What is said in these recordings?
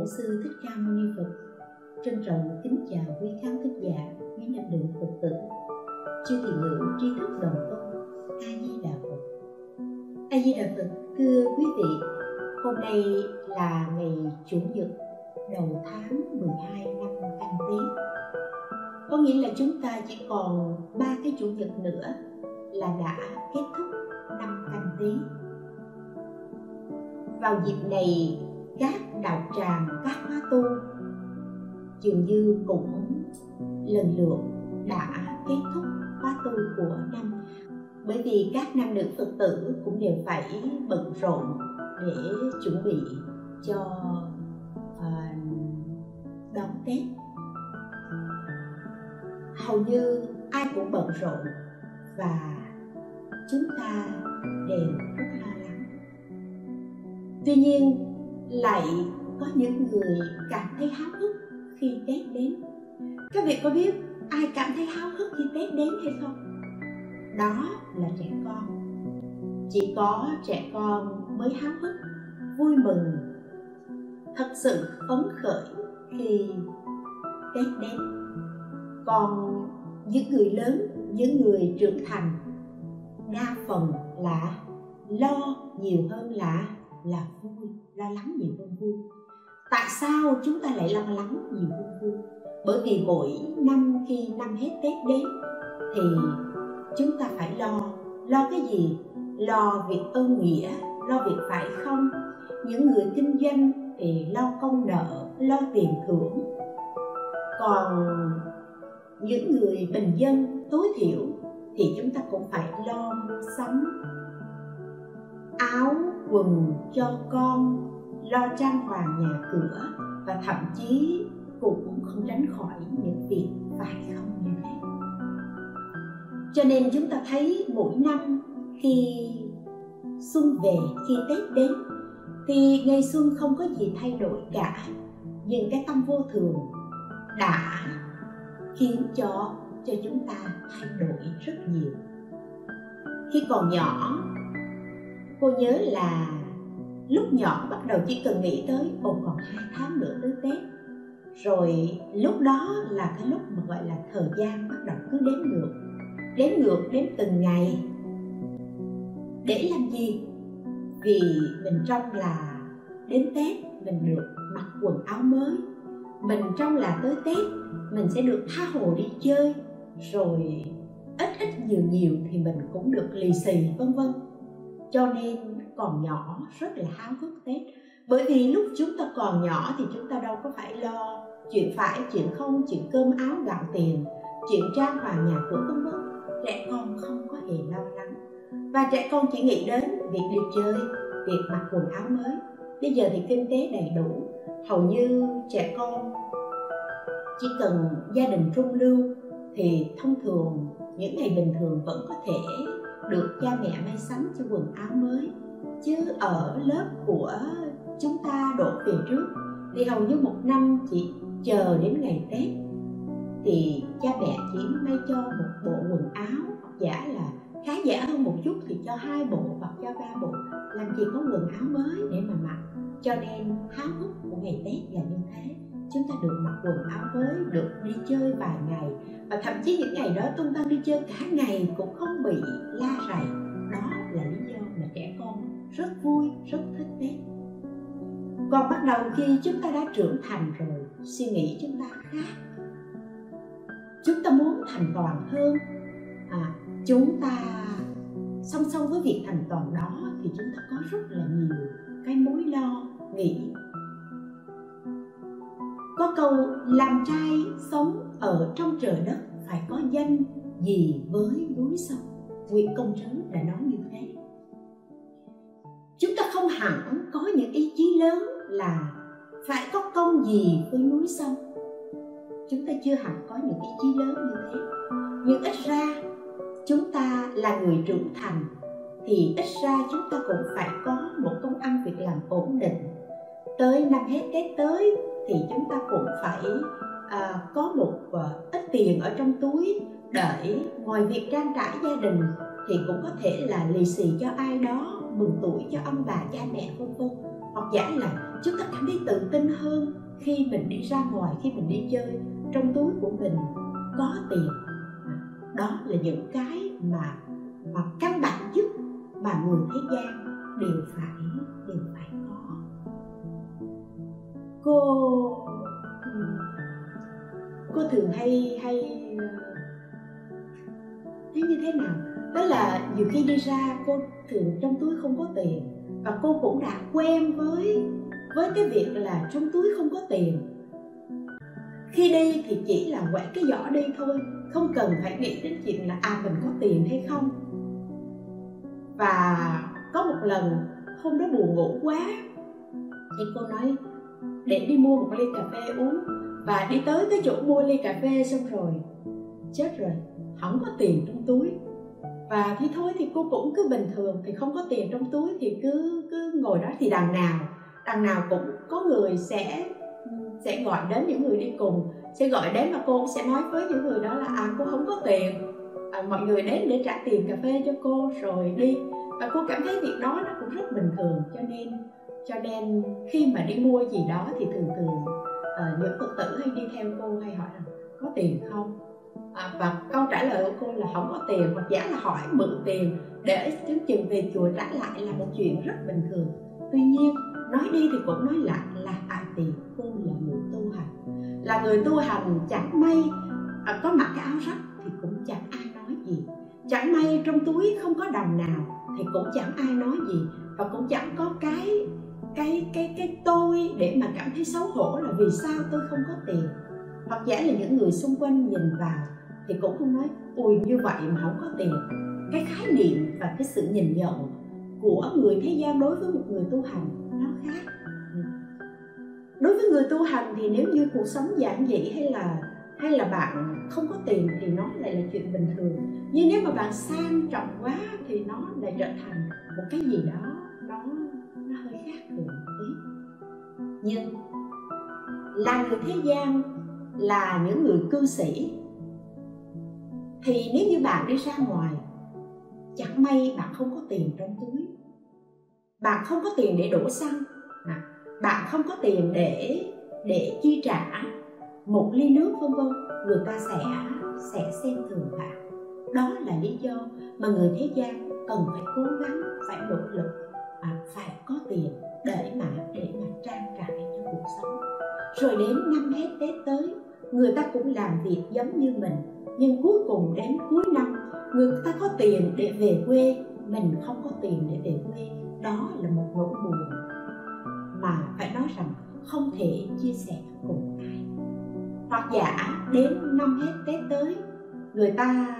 Bổn sư Thích Ca Mâu Ni Phật trân trọng kính chào quý khán thính giả, quý nhập định Phật tử, chư thiện hữu tri thức đồng công, A Di Đà Phật. A Di Đà Phật, thưa quý vị, hôm nay là ngày Chủ nhật đầu tháng 12 năm Canh Tý. Có nghĩa là chúng ta chỉ còn ba cái chủ nhật nữa là đã kết thúc năm Canh Tý. Vào dịp này các đạo tràng các khóa tu. Dường như cũng lần lượt đã kết thúc khóa tu của năm. Bởi vì các nam nữ phật tử cũng đều phải bận rộn để chuẩn bị cho uh, đón tết. Hầu như ai cũng bận rộn và chúng ta đều rất lo lắng. Tuy nhiên lại có những người cảm thấy háo hức khi Tết đến. Các vị có biết ai cảm thấy háo hức khi Tết đến hay không? Đó là trẻ con. Chỉ có trẻ con mới háo hức, vui mừng, thật sự phấn khởi khi Tết đến. Còn những người lớn, những người trưởng thành đa phần là lo nhiều hơn là là vui lo lắng nhiều hơn vui. Tại sao chúng ta lại lo lắng nhiều hơn vui? Bởi vì mỗi năm khi năm hết tết đến, thì chúng ta phải lo. Lo cái gì? Lo việc ơn nghĩa, lo việc phải không? Những người kinh doanh thì lo công nợ, lo tiền thưởng. Còn những người bình dân, tối thiểu thì chúng ta cũng phải lo sắm áo quần cho con lo trang hoàng nhà cửa và thậm chí cũng không tránh khỏi những việc phải không như thế cho nên chúng ta thấy mỗi năm khi xuân về, khi tết đến, thì ngày xuân không có gì thay đổi cả. Nhưng cái tâm vô thường đã khiến cho cho chúng ta thay đổi rất nhiều. Khi còn nhỏ, cô nhớ là lúc nhỏ bắt đầu chỉ cần nghĩ tới ồ còn hai tháng nữa tới tết. Rồi lúc đó là cái lúc mà gọi là thời gian bắt đầu cứ đếm ngược đếm ngược đếm từng ngày. Để làm gì? Vì mình trong là đến tết mình được mặc quần áo mới, mình trong là tới tết mình sẽ được tha hồ đi chơi, rồi ít ít nhiều nhiều thì mình cũng được lì xì, vân vân. Cho nên còn nhỏ, rất là háo hức tết. Bởi vì lúc chúng ta còn nhỏ thì chúng ta đâu có phải lo chuyện phải, chuyện không, chuyện cơm áo gạo tiền, chuyện trang hoàng nhà cửa vân vân. Trẻ con không có hề lo lắng. Và trẻ con chỉ nghĩ đến việc đi chơi, việc mặc quần áo mới. Bây giờ thì kinh tế đầy đủ. Hầu như trẻ con chỉ cần gia đình trung lưu thì thông thường, những ngày bình thường vẫn có thể được cha mẹ may sắm cho quần áo mới chứ ở lớp của chúng ta đổ về trước, thì hầu như một năm chỉ chờ đến ngày tết. Thì cha mẹ chỉ may cho một bộ quần áo, hoặc giả là khá giả hơn một chút thì cho hai bộ hoặc cho ba bộ, làm gì có quần áo mới để mà mặc. Cho nên háo hức của ngày tết là như thế. Chúng ta được mặc quần áo mới, được đi chơi vài ngày. Và thậm chí những ngày đó tung tăng đi chơi cả ngày cũng không bị la rầy rất vui rất thích đấy. còn bắt đầu khi chúng ta đã trưởng thành rồi suy nghĩ chúng ta khác. Chúng ta muốn thành toàn hơn. À, chúng ta song song với việc thành toàn đó thì chúng ta có rất là nhiều cái mối lo nghĩ. Có câu làm trai sống ở trong trời đất phải có danh gì với núi sông? Nguyễn công trứ đã nói như chúng ta không hẳn có những ý chí lớn là phải có công gì với núi sông. Chúng ta chưa hẳn có những ý chí lớn như thế. Nhưng ít ra chúng ta là người trưởng thành thì ít ra chúng ta cũng phải có một công ăn việc làm ổn định. Tới năm hết tết tới thì chúng ta cũng phải à, có một à, ít tiền ở trong túi để ngoài việc trang trải gia đình thì cũng có thể là lì xì cho ai đó mừng tuổi cho ông bà, cha mẹ, vân vân. Hoặc giả là chúng ta cảm thấy tự tin hơn khi mình đi ra ngoài, khi mình đi chơi. Trong túi của mình có tiền. Đó là những cái mà mà căn bản nhất mà người thế gian đều phải đều phải có. Cô cô thường hay hay ờ, thấy như thế nào? Đó là nhiều khi đi ra, cô thường trong túi không có tiền. Và cô cũng đã quen với với cái việc là trong túi không có tiền. Khi đi thì chỉ là quẹt cái giỏ đi thôi. Không cần phải nghĩ đến chuyện là à mình có tiền hay không. Và có một lần, hôm đó buồn ngủ quá, thì cô nói, để đi mua một ly cà phê uống. Và đi tới cái chỗ mua ly cà phê xong rồi, chết rồi không có tiền trong túi và thì thôi thì cô cũng cứ bình thường thì không có tiền trong túi thì cứ cứ ngồi đó. Thì đằng nào đằng nào cũng có người sẽ sẽ gọi đến những người đi cùng sẽ gọi đến và cô cũng sẽ nói với những người đó là à cô không có tiền. À, mọi người đến để trả tiền cà phê cho cô rồi đi. Và cô cảm thấy việc đó nó cũng rất bình thường cho nên cho nên khi mà đi mua gì đó thì thường thường ờ, uh, những phật tử hay đi theo cô hay hỏi rằng có tiền không? À, và câu trả lời của cô là không có tiền hoặc giả là hỏi mượn tiền để chứng chừng về chùa trả lại là một chuyện rất bình thường. Tuy nhiên nói đi thì cũng nói lại là à, tại tiền cô là người tu hành. Là người tu hành chẳng may à, có mặc cái áo rách thì cũng chẳng ai nói gì. Chẳng may trong túi không có đồng nào thì cũng chẳng ai nói gì. Và cũng chẳng có cái cái cái cái tôi để mà cảm thấy xấu hổ là vì sao tôi không có tiền hoặc giả là những người xung quanh nhìn vào thì cũng không nói ui như vậy mà không có tiền. Cái khái niệm và cái sự nhìn nhận của người thế gian đối với một người tu hành nó khác. Ừ. Đối với người tu hành thì nếu như cuộc sống giản dị hay là hay là bạn không có tiền thì nó lại là chuyện bình thường. Nhưng nếu mà bạn sang trọng quá thì nó lại trở thành một cái gì đó, nó nó hơi khác thường một tí. Nhưng là người thế gian là những người cư sĩ. Thì nếu như bạn đi ra ngoài chẳng may bạn không có tiền trong túi. Bạn không có tiền để đổ xăng à, bạn không có tiền để để chi trả một ly nước vân vân người ta sẽ sẽ xem thường bạn. Đó là lý do mà người thế gian cần phải cố gắng phải nỗ lực à, phải có tiền để mà để mà trang trải cho cuộc sống. Rồi đến năm hết tết tới người ta cũng làm việc giống như mình nhưng cuối cùng đến cuối năm người ta có tiền để về quê mình không có tiền để về quê. Đó là một nỗi buồn mà phải nói rằng không thể chia sẻ cùng ai. Hoặc giả đến năm hết tết tới người ta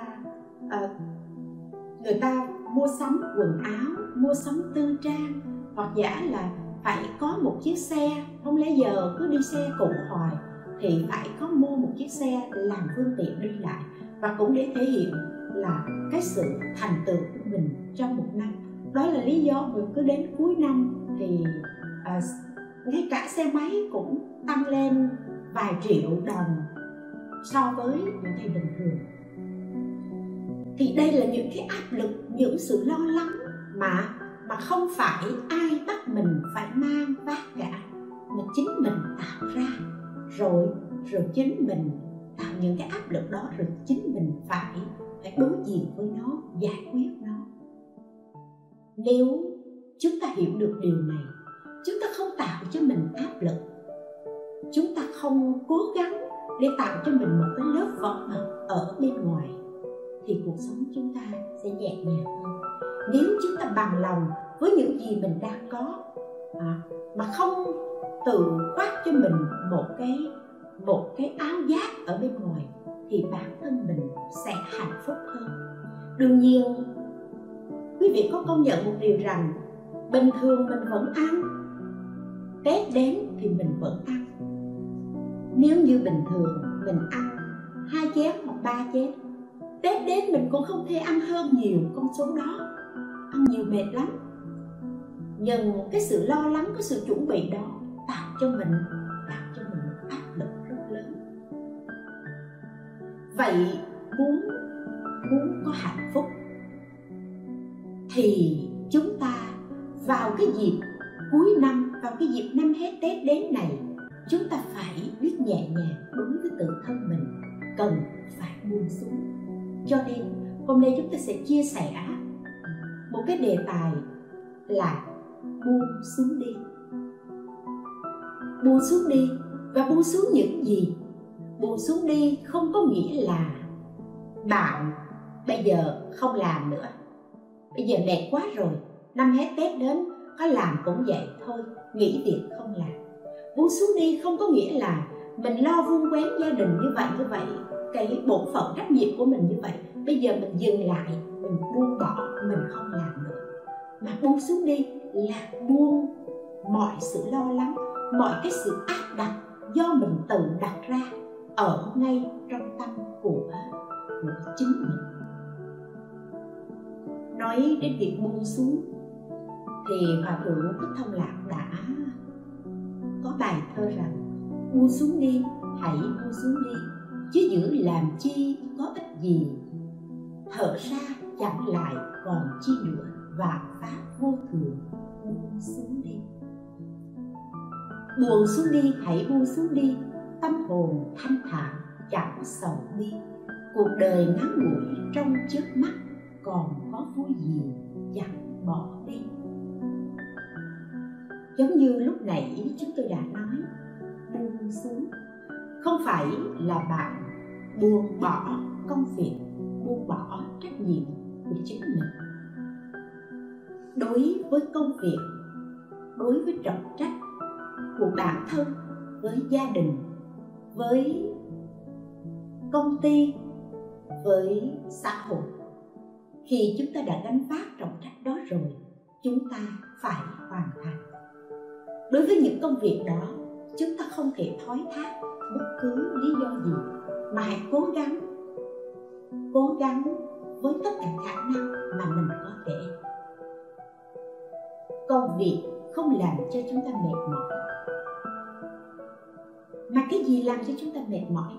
uh, người ta mua sắm quần áo mua sắm tư trang hoặc giả là phải có một chiếc xe không lẽ giờ cứ đi xe cũ hoài? Thì phải có mua một chiếc xe làm phương tiện đi lại và cũng để thể hiện là cái sự thành tựu của mình trong một năm. Đó là lý do mà cứ đến cuối năm thì à, ngay cả xe máy cũng tăng lên vài triệu đồng so với những ngày bình thường. Thì đây là những cái áp lực những sự lo lắng mà mà không phải ai bắt mình phải mang vác cả mà chính mình tạo ra rồi rồi chính mình tạo những cái áp lực đó rồi chính mình phải phải đối diện với nó giải quyết nó. Nếu chúng ta hiểu được điều này chúng ta không tạo cho mình áp lực chúng ta không cố gắng để tạo cho mình một cái lớp vỏ bọc ở bên ngoài thì cuộc sống chúng ta sẽ nhẹ nhàng hơn. Nếu chúng ta bằng lòng với những gì mình đang có à, mà không tự khoác cho mình một cái một cái áo giáp ở bên ngoài thì bản thân mình sẽ hạnh phúc hơn. Đương nhiên, quý vị có công nhận một điều rằng bình thường mình vẫn ăn, tết đến thì mình vẫn ăn. Nếu như bình thường mình ăn hai chén hoặc ba chén, tết đến mình cũng không thể ăn hơn nhiều con số đó. Ăn nhiều mệt lắm. Nhưng cái sự lo lắng, cái sự chuẩn bị đó tạo cho mình, tạo cho mình một áp lực rất lớn. Vậy muốn muốn có hạnh phúc thì chúng ta vào cái dịp cuối năm, vào cái dịp năm hết tết đến này, chúng ta phải biết nhẹ nhàng đối với tự thân mình cần phải buông xuống. Cho nên, hôm nay chúng ta sẽ chia sẻ một cái đề tài là buông xuống đi buông xuống đi. Và buông xuống những gì? Buông xuống đi không có nghĩa là bạn bây giờ không làm nữa. Bây giờ mệt quá rồi. Năm hết tết đến, có làm cũng vậy thôi. Nghỉ việc không làm. Buông xuống đi không có nghĩa là mình lo vuông quén gia đình như vậy như vậy. Cái bộ phận trách nhiệm của mình như vậy. Bây giờ mình dừng lại, mình buông bỏ, mình không làm nữa. Mà buông xuống đi là buông mọi sự lo lắng mọi cái sự áp đặt do mình tự đặt ra ở ngay trong tâm của của chính mình. Nói đến việc buông xuống, thì hòa thượng thích thông lạc đã có bài thơ rằng, buông xuống đi, hãy buông xuống đi, chứ giữ làm chi có ích gì, thở ra chẳng lại còn chi nữa và pháp vô thường buông xuống đi buông xuống đi, hãy buông xuống đi. Tâm hồn thanh thản, chẳng sầu bi cuộc đời ngắn ngủi trong chớp mắt, còn có vui gì chẳng bỏ đi? Giống như lúc nãy chúng tôi đã nói buông xuống. Không phải là bạn buông bỏ công việc, buông bỏ trách nhiệm của chính mình. Đối với công việc, đối với trọng trách của bản thân với gia đình, với công ty, với xã hội. Khi chúng ta đã gánh vác trọng trách đó rồi, chúng ta phải hoàn thành. Đối với những công việc đó, chúng ta không thể thoái thác bất cứ lý do gì, mà hãy cố gắng cố gắng với tất cả khả năng mà mình có thể. Công việc không làm cho chúng ta mệt mỏi mà cái gì làm cho chúng ta mệt mỏi?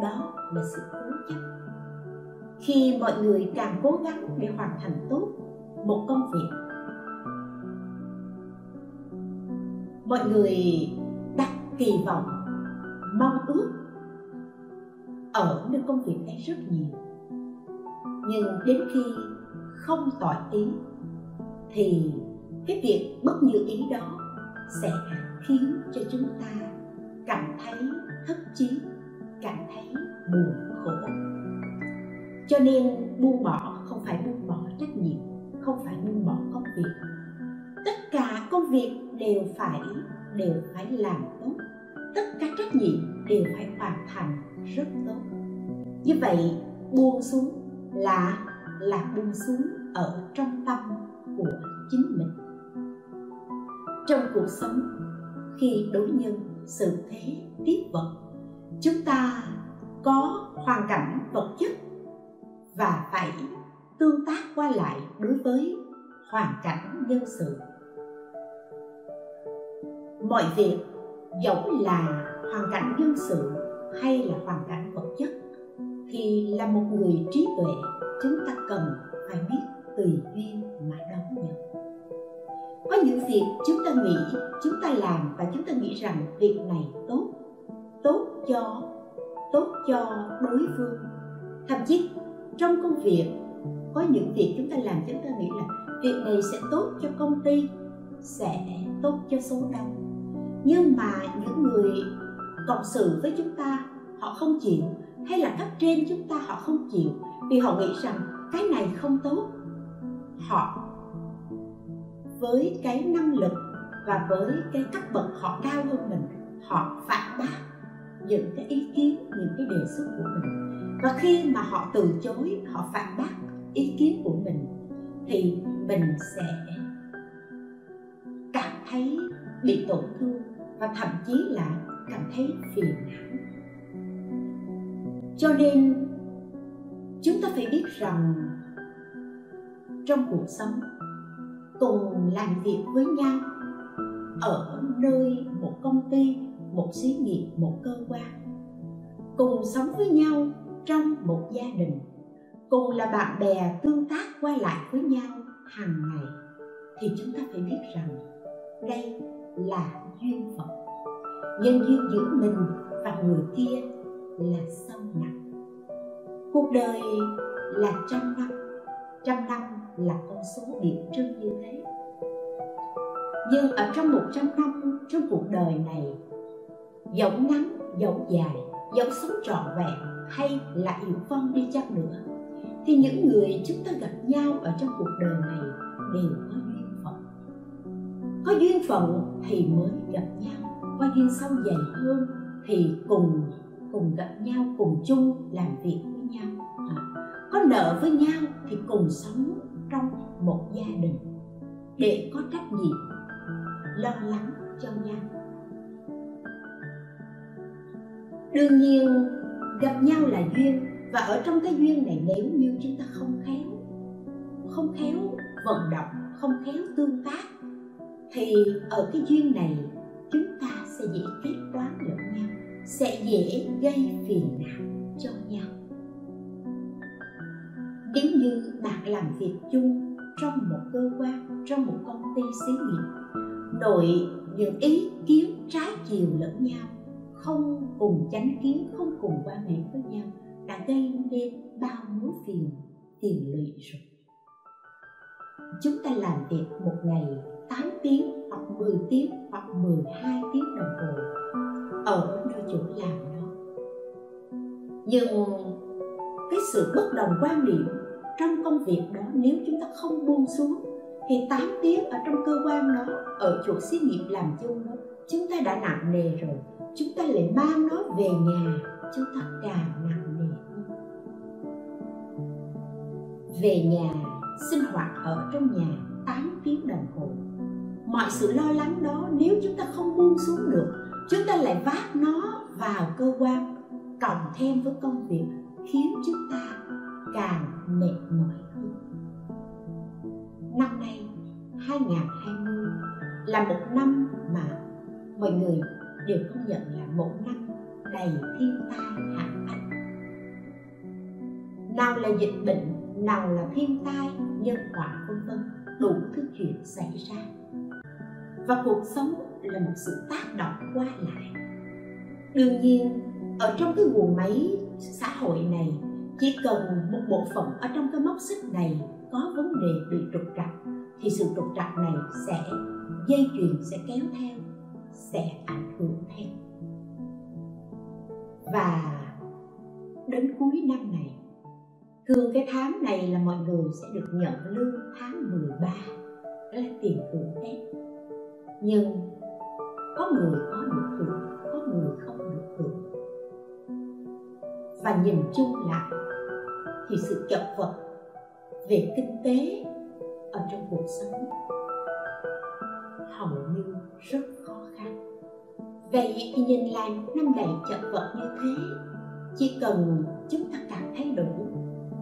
Đó là sự cố chấp. Khi mọi người càng cố gắng để hoàn thành tốt một công việc, mọi người đặt kỳ vọng, mong ước ở nơi công việc ấy rất nhiều. Nhưng đến khi không tỏi ý, thì cái việc bất như ý đó sẽ khiến cho chúng ta cảm thấy thất chí, cảm thấy buồn khổ. Cho nên buông bỏ không phải buông bỏ trách nhiệm, không phải buông bỏ công việc. Tất cả công việc đều phải đều phải làm tốt. Tất cả trách nhiệm đều phải hoàn thành rất tốt. Như vậy, buông xuống là là buông xuống ở trong tâm của chính mình. Trong cuộc sống, khi đối nhân sự thế tiếp vật. Chúng ta có hoàn cảnh vật chất và phải tương tác qua lại đối với hoàn cảnh nhân sự. Mọi việc dẫu là hoàn cảnh nhân sự hay là hoàn cảnh vật chất thì là một người trí tuệ, chúng ta cần phải biết tùy duyên mà đón nhận có những việc chúng ta nghĩ, chúng ta làm và chúng ta nghĩ rằng việc này tốt. Tốt cho tốt cho đối phương. Thậm chí, trong công việc, có những việc chúng ta làm chúng ta nghĩ là việc này sẽ tốt cho công ty, sẽ tốt cho số đông. Nhưng mà những người cộng sự với chúng ta, họ không chịu, hay là cấp trên chúng ta họ không chịu vì họ nghĩ rằng cái này không tốt. Họ với cái năng lực và với cái cấp bậc họ cao hơn mình, họ phản bác những cái ý kiến, những cái đề xuất của mình. Và khi mà họ từ chối, họ phản bác ý kiến của mình, thì mình sẽ cảm thấy bị tổn thương và thậm chí là cảm thấy phiền não. Cho nên, chúng ta phải biết rằng trong cuộc sống cùng làm việc với nhau. Ở nơi một công ty, một xí nghiệp, một cơ quan. Cùng sống với nhau trong một gia đình. Cùng là bạn bè tương tác qua lại với nhau hàng ngày. Thì chúng ta phải biết rằng đây là duyên phận. Nhân duyên giữa mình và người kia là sâu nặng cuộc đời là trăm năm. Trăm năm là con số biểu trưng như thế. Nhưng ở trong một trăm năm trong cuộc đời này dẫu ngắn dẫu dài dẫu sống trọn vẹn hay là yếu vong đi chăng nữa thì những người chúng ta gặp nhau ở trong cuộc đời này đều có duyên phận. Có duyên phận thì mới gặp nhau có duyên sâu dày hơn thì cùng cùng gặp nhau cùng chung làm việc với nhau. À, có nợ với nhau thì cùng sống trong một gia đình để có trách nhiệm, lo lắng cho nhau. Đương nhiên, gặp nhau là duyên, và ở trong cái duyên này nếu như chúng ta không khéo không khéo vận động, không khéo tương tác, thì ở cái duyên này chúng ta sẽ dễ kết toán lẫn nhau, sẽ dễ gây phiền não cho nhau nếu như bạn làm việc chung trong một cơ quan, trong một công ty xí nghiệp, nội những ý kiến trái chiều lẫn nhau, không cùng chánh kiến, không cùng quan hệ với nhau, đã gây nên bao mối phiền tiền lụy rồi. Chúng ta làm việc một ngày 8 tiếng hoặc 10 tiếng hoặc 12 tiếng đồng hồ ở nơi chỗ làm đó. Nhưng cái sự bất đồng quan điểm trong công việc đó, nếu chúng ta không buông xuống, thì 8 tiếng ở trong cơ quan đó, ở chỗ xí nghiệp làm chung đó, chúng ta đã nặng nề rồi. Chúng ta lại mang nó về nhà, chúng ta càng nặng nề hơn. Về nhà, sinh hoạt ở trong nhà 8 tiếng đồng hồ. Mọi sự lo lắng đó, nếu chúng ta không buông xuống được, chúng ta lại vác nó vào cơ quan, cộng thêm với công việc, khiến chúng ta càng mệt mỏi hơn. Năm nay 2020 là một năm mà mọi người đều công nhận là một năm đầy thiên tai hạn hán nào là dịch bệnh, nào là thiên tai, nhân họa vân vân, đủ thứ chuyện xảy ra. Và cuộc sống là một sự tác động qua lại. Đương nhiên, ở trong cái guồng máy xã hội này chỉ cần một bộ phận ở trong cái móc xích này có vấn đề bị trục trặc, thì sự trục trặc này sẽ dây chuyền, sẽ kéo theo, sẽ ảnh hưởng theo. Và đến cuối năm này, thường cái tháng này là mọi người sẽ được nhận lương tháng 13 đó là tiền thưởng Tết. Nhưng có người có được thưởng, có người không được thưởng. Và nhìn chung lại thì sự chật vật về kinh tế ở trong cuộc sống. Hầu như rất khó khăn. Vậy thì nhìn lại một năm đầy chật vật như thế, chỉ cần chúng ta cảm thấy đủ,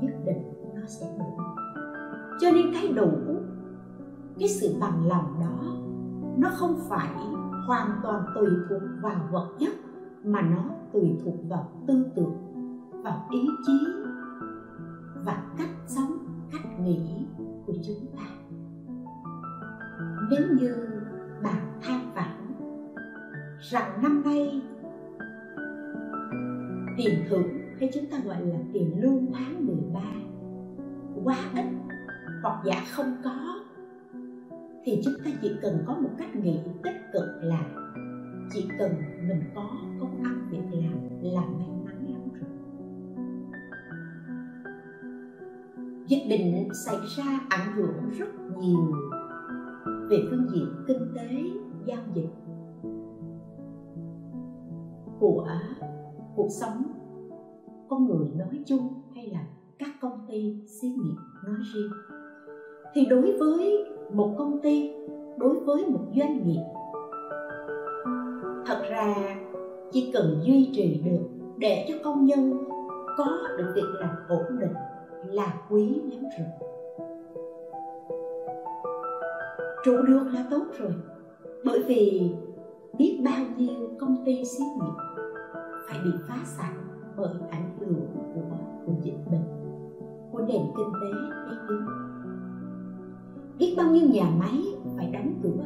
nhất định nó sẽ đủ. Cho nên cái đủ, cái sự bằng lòng đó, nó không phải hoàn toàn tùy thuộc vào vật chất, mà nó tùy thuộc vào tư tưởng, vào ý chí và cách sống, cách nghĩ của chúng ta. Nếu như bạn than vãn rằng năm nay tiền thưởng hay chúng ta gọi là tiền lương tháng 13 quá ít hoặc giả không có, thì chúng ta chỉ cần có một cách nghĩ tích cực là chỉ cần mình có công ăn việc làm là mình dịch bệnh xảy ra ảnh hưởng rất nhiều về phương diện kinh tế, giao dịch của cuộc sống. Con người nói chung hay là các công ty, xí nghiệp nói riêng. Thì đối với một công ty, đối với một doanh nghiệp, thật ra chỉ cần duy trì được để cho công nhân có được việc làm ổn định là quý lắm rồi. Trụ được là tốt rồi bởi vì biết bao nhiêu công ty xí nghiệp phải bị phá sản bởi ảnh hưởng của, của dịch bệnh của nền kinh tế thế giới biết bao nhiêu nhà máy phải đóng cửa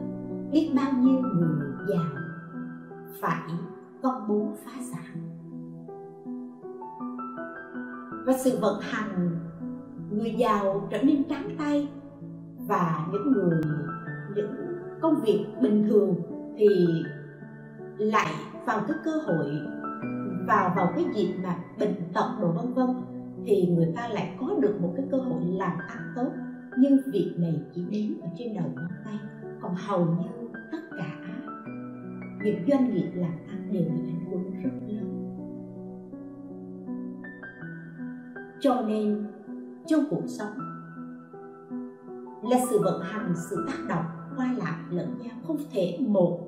biết bao nhiêu người giàu phải công bố phá sản. Và sự vận hành người giàu trở nên trắng tay. Và những người, những công việc bình thường thì lại vào cái cơ hội, vào vào cái dịp mà bệnh tật đồ vân vân, thì người ta lại có được một cái cơ hội làm ăn tốt. Nhưng việc này chỉ đến ở trên đầu ngón tay. Còn hầu như tất cả những doanh nghiệp làm ăn đều bị ảnh hưởng rất lớn. Cho nên trong cuộc sống. Là sự vận hành, sự tác động, qua lại lẫn nhau không thể một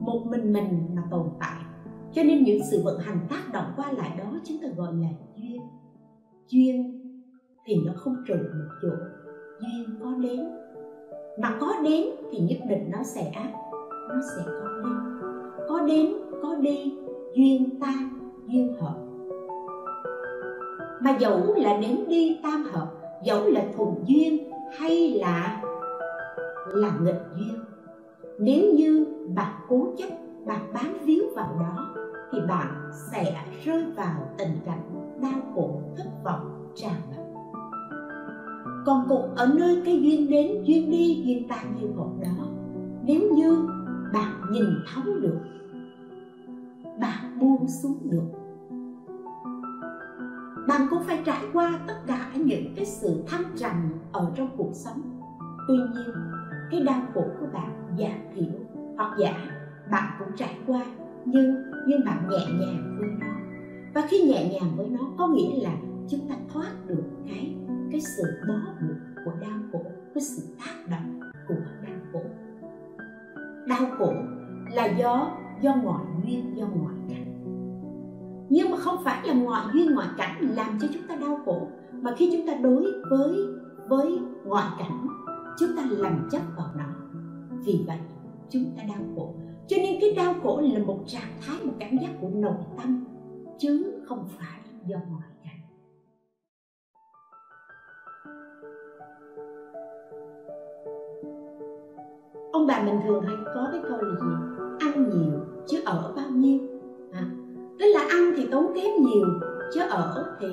một mình mình mà tồn tại. Cho nên những sự vận hành tác động qua lại đó chúng ta gọi là duyên. Duyên thì nó không trừ một chỗ. Duyên có đến. Mà có đến thì nhất định nó sẽ nó sẽ có đến. Có đến, có đi, duyên ta, duyên hợp mà dẫu là đến đi tam hợp, dẫu là thùng duyên hay là là nghịch duyên, nếu như bạn cố chấp, bạn bám víu vào đó, thì bạn sẽ rơi vào tình cảnh đau khổ, thất vọng, tràn ngập. Còn cũng ở nơi cái duyên đến, duyên đi, duyên tan duyên một đó, nếu như bạn nhìn thấu được, bạn buông xuống được bạn cũng phải trải qua tất cả những cái sự thăng trầm ở trong cuộc sống. Tuy nhiên, cái đau khổ của bạn giảm thiểu, hoặc giả, bạn cũng trải qua, nhưng nhưng bạn nhẹ nhàng với nó. Và khi nhẹ nhàng với nó, có nghĩa là chúng ta thoát được cái cái sự bó buộc của đau khổ, cái sự tác động của đau khổ. Đau khổ là do do ngoại nguyên, do ngoại cảnh nhưng mà không phải là ngoại duyên ngoại cảnh làm cho chúng ta đau khổ mà khi chúng ta đối với với ngoại cảnh chúng ta lầm chấp vào nó. Vì vậy chúng ta đau khổ. Cho nên cái đau khổ là một trạng thái một cảm giác của nội tâm chứ không phải do ngoại cảnh. Ông bà mình thường hay có cái câu là gì? Ăn nhiều chứ ở bao nhiêu? À, tức là ăn thì tốn kém nhiều, chứ ở thì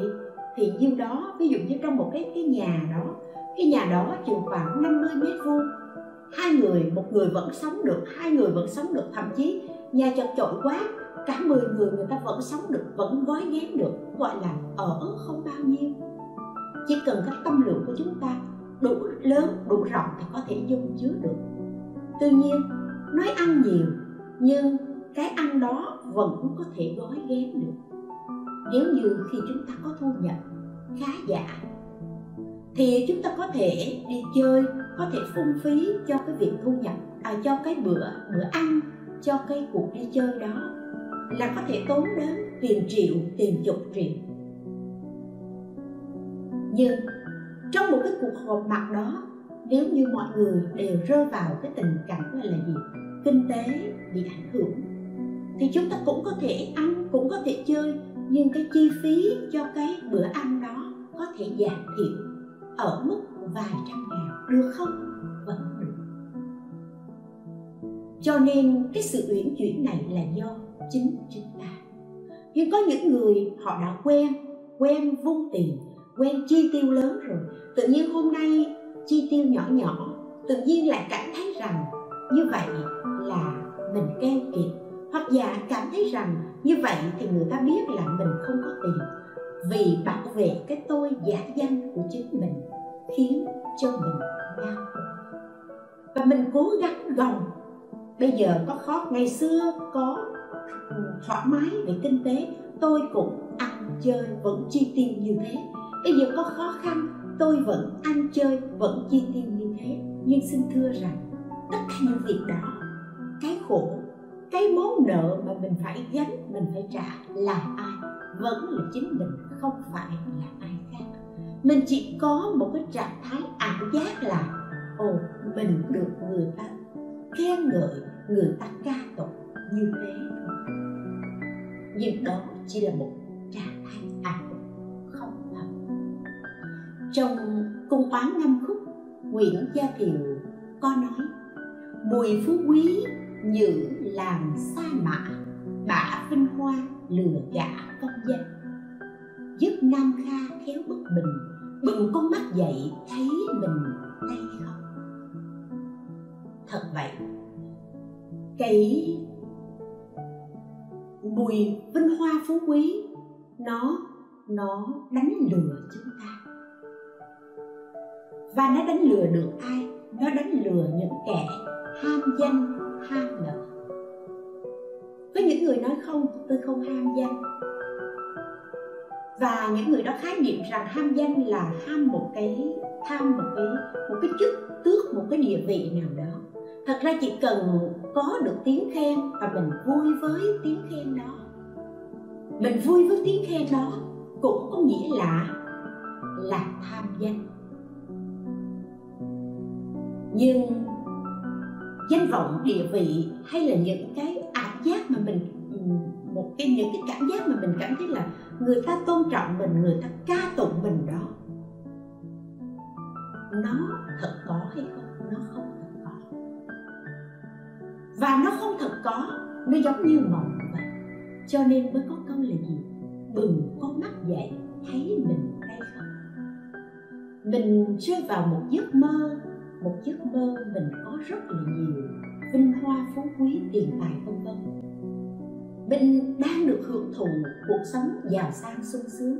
thì nhiêu đó, ví dụ như trong một cái cái nhà đó, cái nhà đó chừng khoảng 50 mét vuông, hai người, một người vẫn sống được, hai người vẫn sống được, thậm chí nhà chật chội quá, cả 10 người người ta vẫn sống được, vẫn gói ghém được, gọi là ở không bao nhiêu. Chỉ cần cái tâm lượng của chúng ta đủ lớn, đủ rộng thì có thể dung chứa được. Tuy nhiên, nói ăn nhiều nhưng cái ăn đó vẫn có thể gói ghém được nếu như khi chúng ta có thu nhập khá giả thì chúng ta có thể đi chơi có thể phung phí cho cái việc thu nhập à, cho cái bữa bữa ăn cho cái cuộc đi chơi đó là có thể tốn đến tiền triệu tiền chục triệu. Nhưng trong một cái cuộc họp mặt đó nếu như mọi người đều rơi vào cái tình cảnh là gì? Kinh tế bị ảnh hưởng thì chúng ta cũng có thể ăn, cũng có thể chơi, nhưng cái chi phí cho cái bữa ăn đó có thể giảm thiểu ở mức vài trăm ngàn, được không? Vẫn được. Cho nên cái sự uyển chuyển này là do chính chúng ta. Nhưng có những người họ đã quen quen vung tiền, quen chi tiêu lớn rồi. Tự nhiên hôm nay chi tiêu nhỏ nhỏ, tự nhiên lại cảm thấy rằng như vậy là mình keo kiệt hoặc giả cảm thấy rằng như vậy thì người ta biết là mình không có tiền. Vì bảo vệ cái tôi giả danh của chính mình khiến cho mình đau. Và mình cố gắng gồng. Bây giờ có khó, ngày xưa có thoải mái về kinh tế, tôi cũng ăn, chơi, vẫn chi tiêu như thế. Bây giờ có khó khăn, tôi vẫn ăn, chơi, vẫn chi tiêu như thế. Nhưng xin thưa rằng, tất cả những việc đó, cái khổ cái món nợ mà mình phải gánh, mình phải trả là ai? Vẫn là chính mình, không phải là ai khác. Mình chỉ có một cái trạng thái ảo giác là, ồ, mình được người ta khen ngợi, người ta ca tụng như thế thôi. Nhưng đó chỉ là một trạng thái ảo không thật. Trong cung oán năm khúc, nguyễn gia thiều có nói, mùi phú quý nhữ làm sa mã, bả vinh hoa, lừa gã công danh giúp nam kha khéo bất bình, bừng con mắt dậy thấy mình tay không. Thật vậy cái mùi vinh hoa phú quý, nó nó đánh lừa chúng ta. Và nó đánh lừa được ai? Nó đánh lừa những kẻ ham danh ham lợi có những người nói không, tôi không ham danh. Và những người đó khái niệm rằng ham danh là ham một cái, tham một cái một cái chức, tước một cái địa vị nào đó. Thật ra chỉ cần có được tiếng khen và mình vui với tiếng khen đó. Mình vui với tiếng khen đó cũng có nghĩa là là tham danh. Nhưng danh vọng, địa vị hay là những cái ảo giác mà mình ừ, một cái, những cái cảm giác mà mình cảm thấy là người ta tôn trọng mình, người ta ca tụng mình đó, nó thật có hay không? Nó không thật có. Và nó không thật có, nó giống như mộng vậy. Cho nên mới có câu là gì? Bừng con mắt dậy thấy mình đây không. Mình rơi vào một giấc mơ, một giấc mơ mình có rất là nhiều vinh hoa phú quý, tiền tài vân vân. Mình đang được hưởng thụ cuộc sống giàu sang sung sướng.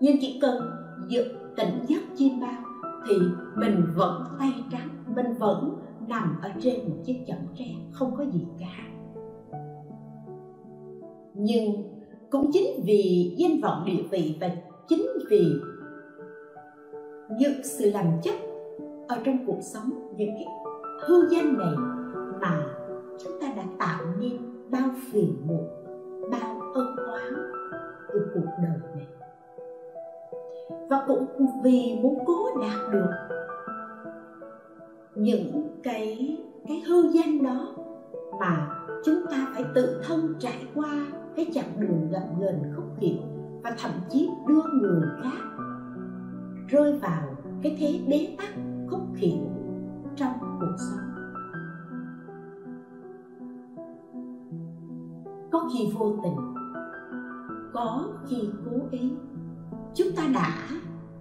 Nhưng chỉ cần giật tỉnh giấc chim bao thì mình vẫn tay trắng, mình vẫn nằm ở trên một chiếc chõng tre, không có gì cả. Nhưng cũng chính vì danh vọng địa vị và chính vì những sự làm chất ở trong cuộc sống, những cái hư danh này mà chúng ta đã tạo nên bao phiền muộn, bao ân oán của cuộc đời này. Và cũng vì muốn cố đạt được những cái cái hư danh đó mà chúng ta phải tự thân trải qua cái chặng đường gập ghềnh khúc liệt và thậm chí đưa người khác rơi vào cái thế bế tắc khúc khiển trong cuộc sống. Có khi vô tình, có khi cố ý. Chúng ta đã,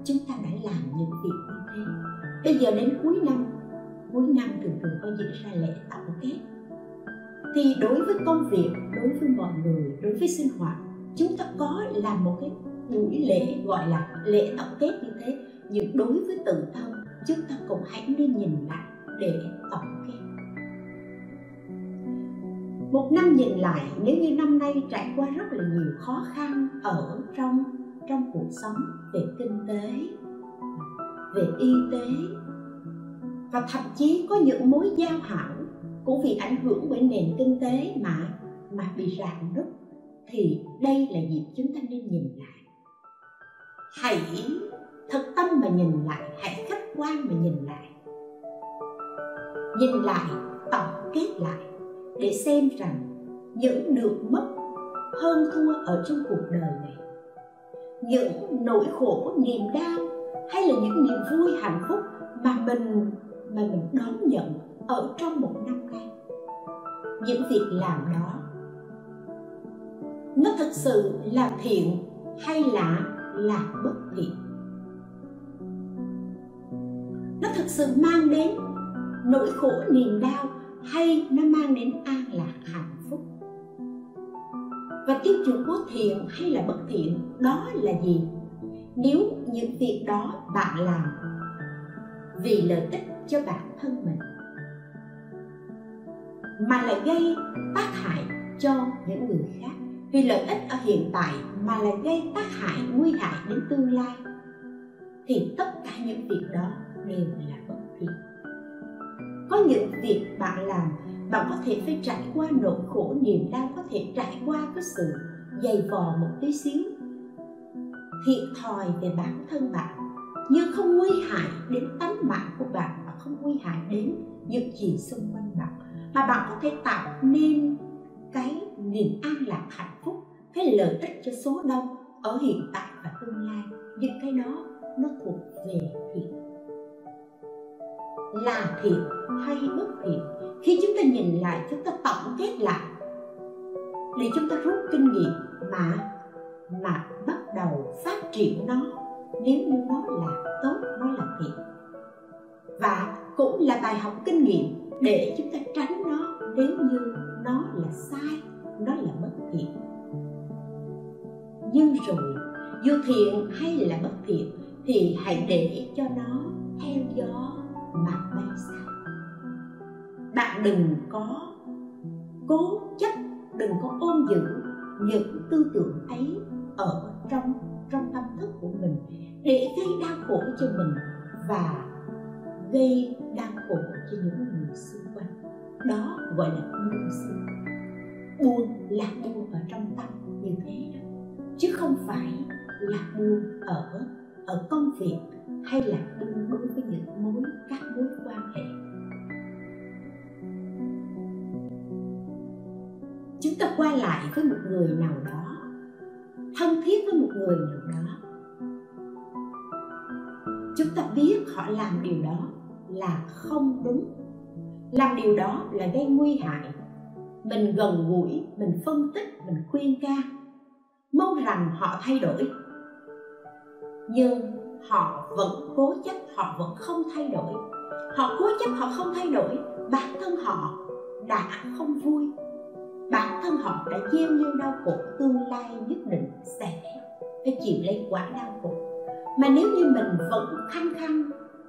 chúng ta đã làm những việc như thế. Bây giờ đến cuối năm cuối năm thường thường có diễn ra lễ tổng kết thì đối với công việc, đối với mọi người, đối với sinh hoạt, chúng ta có làm một cái buổi lễ gọi là lễ tổng kết như thế. Nhưng đối với tự thân, chúng ta cũng hãy nên nhìn lại để tổng kết một năm nhìn lại, nếu như năm nay trải qua rất là nhiều khó khăn ở trong trong cuộc sống về kinh tế, về y tế, và thậm chí có những mối giao hảo cũng vì ảnh hưởng bởi nền kinh tế mà mà bị rạn nứt, thì đây là dịp chúng ta nên nhìn lại. Hãy thật tâm mà nhìn lại, hãy khách quan mà nhìn lại nhìn lại, tổng kết lại, để xem rằng những được mất hơn thua ở trong cuộc đời này. Những nỗi khổ, niềm đau hay là những niềm vui, hạnh phúc mà mình mà mình đón nhận ở trong một năm nay những việc làm đó, nó thực sự là thiện hay là là bất thiện? Nó thực sự mang đến nỗi khổ niềm đau hay nó mang đến an lạc hạnh phúc. Và tiêu chuẩn của thiện hay là bất thiện, đó là gì? Nếu những việc đó bạn làm vì lợi ích cho bản thân mình, mà lại gây tác hại cho những người khác, vì lợi ích ở hiện tại mà lại gây tác hại, nguy hại đến tương lai, thì tất cả những việc đó đều là bất thiện có những việc bạn làm, bạn có thể phải trải qua nỗi khổ niềm đau, có thể trải qua cái sự dày vò một tí xíu. Thiệt thòi về bản thân bạn nhưng không nguy hại đến tánh mạng của bạn và không nguy hại đến những gì xung quanh bạn, mà bạn có thể tạo nên cái niềm an lạc hạnh phúc, cái lợi ích cho số đông ở hiện tại và tương lai. Những cái đó nó thuộc về thiện là thiện hay bất thiện khi chúng ta nhìn lại, chúng ta tổng kết lại. Để chúng ta rút kinh nghiệm mà mà bắt đầu phát triển nó, nếu như nó là tốt, nó là thiện và cũng là bài học kinh nghiệm để chúng ta tránh nó nếu như nó là sai, nó là bất thiện nhưng rồi, dù thiện hay là bất thiện thì hãy để cho nó theo gió mà bay xa bạn đừng có cố chấp, đừng có ôm giữ những tư tưởng ấy ở trong trong tâm thức của mình để gây đau khổ cho mình và gây đau khổ cho những người xung quanh. Đó gọi là buông xuôi buông là buông ở trong tâm như thế đó, chứ không phải là buông ở ở công việc hay là buông đối với những mối, các mối quan hệ? Chúng ta qua lại với một người nào đó, thân thiết với một người nào đó. Chúng ta biết họ làm điều đó là không đúng. Làm điều đó là gây nguy hại. Mình gần gũi, mình phân tích, mình khuyên can. Mong rằng họ thay đổi. Nhưng họ vẫn cố chấp, họ vẫn không thay đổi. Họ cố chấp, họ không thay đổi, bản thân họ đã không vui. Bản thân họ đã gieo như đau khổ, tương lai nhất định sẽ phải chịu lấy quả đau khổ. Mà nếu như mình vẫn khăng khăng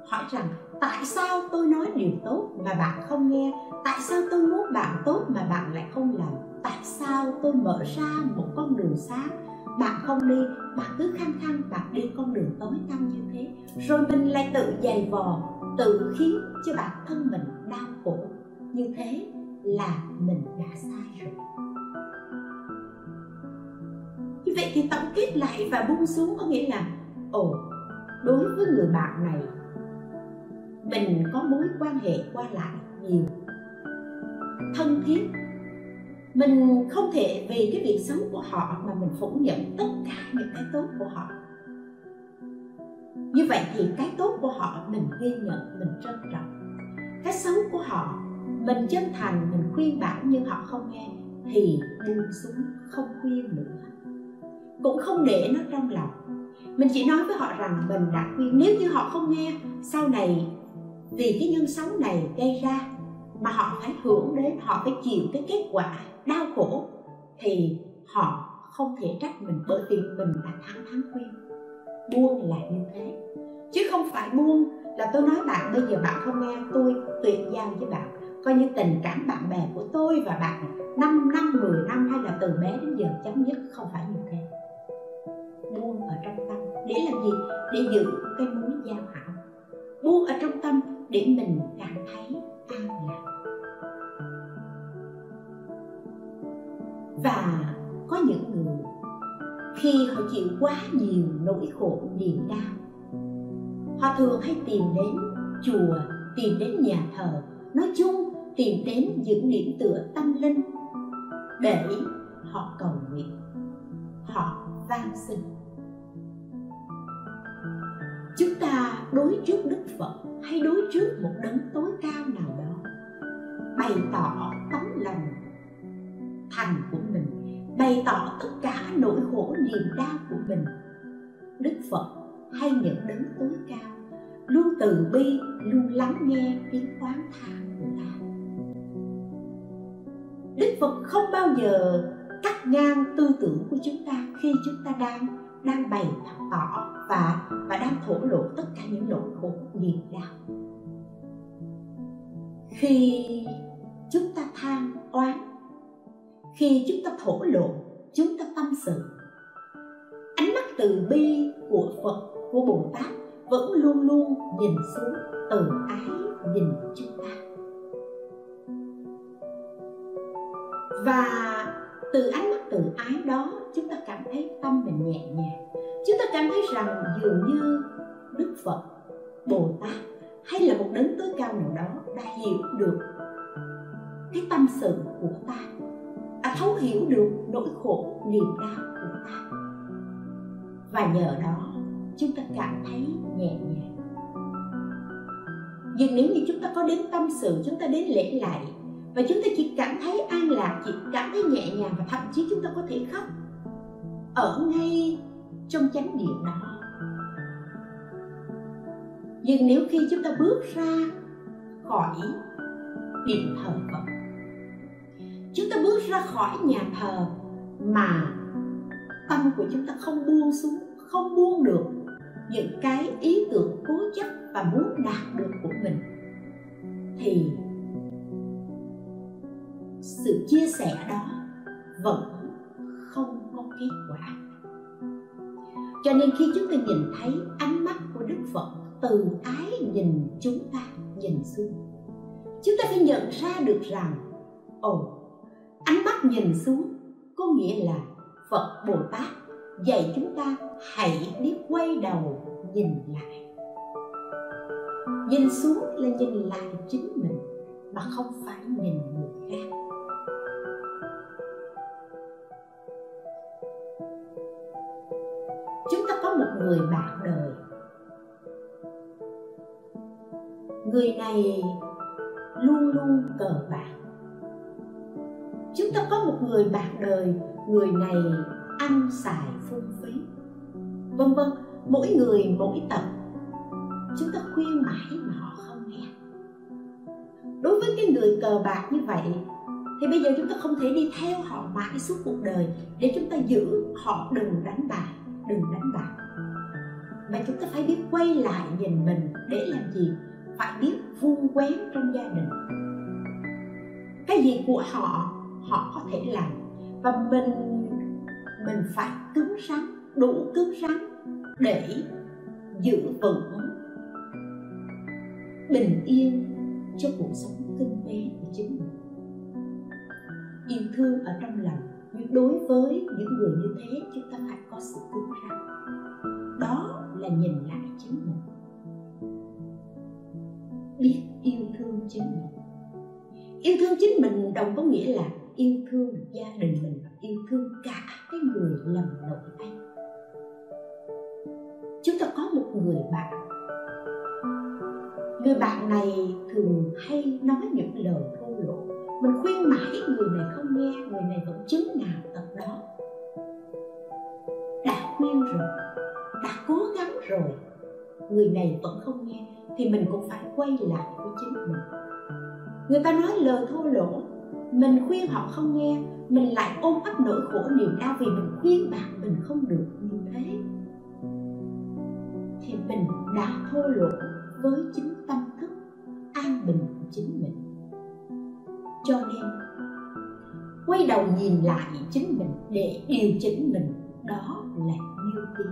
hỏi rằng, tại sao tôi nói điều tốt mà bạn không nghe? Tại sao tôi muốn bạn tốt mà bạn lại không làm? Tại sao tôi mở ra một con đường sáng bạn không đi bạn cứ khăng khăng bạn đi con đường tối tăm như thế. Rồi mình lại tự dày vò, tự khiến cho bản thân mình đau khổ. Như thế là mình đã sai rồi. Như vậy thì tổng kết lại và buông xuống có nghĩa là, ồ, đối với người bạn này, mình có mối quan hệ qua lại nhiều, thân thiết mình không thể vì cái việc xấu của họ mà mình phủ nhận tất cả những cái tốt của họ. Như vậy thì cái tốt của họ mình ghi nhận, mình trân trọng. Cái xấu của họ, mình chân thành, mình khuyên bảo nhưng họ không nghe thì buông xuống, không khuyên nữa. Cũng không để nó trong lòng. Mình chỉ nói với họ rằng mình đã khuyên. Nếu như họ không nghe, sau này vì cái nhân xấu này gây ra mà họ phải hưởng đến, họ phải chịu cái kết quả đau khổ, thì họ không thể trách mình bởi vì mình đã thắng thắng quen. Buông là như thế. Chứ không phải buông là tôi nói bạn, bây giờ bạn không nghe, tôi tuyệt giao với bạn. Coi như tình cảm bạn bè của tôi và bạn 5 năm 10 năm hay là từ bé đến giờ chấm dứt không phải như thế. Buông ở trong tâm, để làm gì? Để giữ cái mối giao hảo. Buông ở trong tâm để mình cảm thấy an lạc. Và có những người khi họ chịu quá nhiều nỗi khổ niềm đau, họ thường hay tìm đến chùa, tìm đến nhà thờ, nói chung tìm đến những điểm tựa tâm linh để họ cầu nguyện, họ van xin. Chúng ta đối trước đức phật hay đối trước một đấng tối cao nào đó bày tỏ tấm lòng thành của tỏ tất cả nỗi khổ niềm đau của mình. Đức phật hay những đấng tối cao, luôn từ bi, luôn lắng nghe tiếng oán than của ta đức phật không bao giờ cắt ngang tư tưởng của chúng ta khi chúng ta đang đang bày tỏ và và đang thổ lộ tất cả những nỗi khổ, niềm đau. Khi chúng ta than oán, khi chúng ta thổ lộ chúng ta tâm sự. Ánh mắt từ bi của phật, của bồ tát vẫn luôn luôn nhìn xuống từ ái, nhìn chúng ta. Và từ ánh mắt từ ái đó, chúng ta cảm thấy tâm mình nhẹ nhàng. Chúng ta cảm thấy rằng dường như đức phật, bồ tát hay là một đấng tối cao nào đó đã hiểu được cái tâm sự của ta ta thấu hiểu được nỗi khổ niềm đau của ta. Và nhờ đó, chúng ta cảm thấy nhẹ nhàng. Nhưng nếu như chúng ta có đến tâm sự, chúng ta đến lễ lại, và chúng ta chỉ cảm thấy an lạc, chỉ cảm thấy nhẹ nhàng và thậm chí chúng ta có thể khóc, ở ngay trong chánh điện đó. Nhưng nếu khi chúng ta bước ra khỏi điện thờ Phật chúng ta bước ra khỏi nhà thờ mà tâm của chúng ta không buông xuống, không buông được những cái ý tưởng cố chấp và muốn đạt được của mình. Thì sự chia sẻ đó vẫn không có kết quả. Cho nên khi chúng ta nhìn thấy ánh mắt của đức phật từ ái nhìn chúng ta, nhìn xuống, chúng ta phải nhận ra được rằng, ồ mắt nhìn xuống, có nghĩa là phật bồ tát dạy chúng ta hãy biết quay đầu nhìn lại. Nhìn xuống là nhìn lại chính mình, mà không phải nhìn người khác. Chúng ta có một người bạn đời. Người này luôn luôn cờ bạc ta có một người bạn đời, người này ăn xài phung phí. Vân vân, mỗi người mỗi tập chúng ta khuyên mãi mà họ không nghe. Đối với cái người cờ bạc như vậy, thì bây giờ chúng ta không thể đi theo họ mãi suốt cuộc đời. Để chúng ta giữ, họ đừng đánh bạc, đừng đánh bạc. Mà chúng ta phải biết quay lại nhìn mình để làm gì? Phải biết vuông quén trong gia đình. Cái gì của họ họ có thể làm. Và mình mình phải cứng rắn, đủ cứng rắn để giữ vững bình yên cho cuộc sống kinh tế của chính mình. Yêu thương ở trong lòng, nhưng đối với những người như thế, chúng ta phải có sự cứng rắn. Đó là nhìn lại chính mình. Biết yêu thương chính mình. Yêu thương chính mình đồng có nghĩa là yêu thương gia đình mình và yêu thương cả cái người lầm lỗi anh chúng ta có một người bạn. Người bạn này thường hay nói những lời thô lỗ. Mình khuyên mãi người này không nghe, người này vẫn chứng nào tật đó. Đã khuyên rồi, đã cố gắng rồi, người này vẫn không nghe, thì mình cũng phải quay lại với chính mình. Người ta nói lời thô lỗ mình khuyên họ không nghe mình lại ôm ấp nỗi khổ niềm đau vì mình khuyên bạn mình không được như thế. Thì mình đã thô lỗ với chính tâm thức an bình của chính mình. Cho nên quay đầu nhìn lại chính mình để điều chỉnh mình đó là như ý.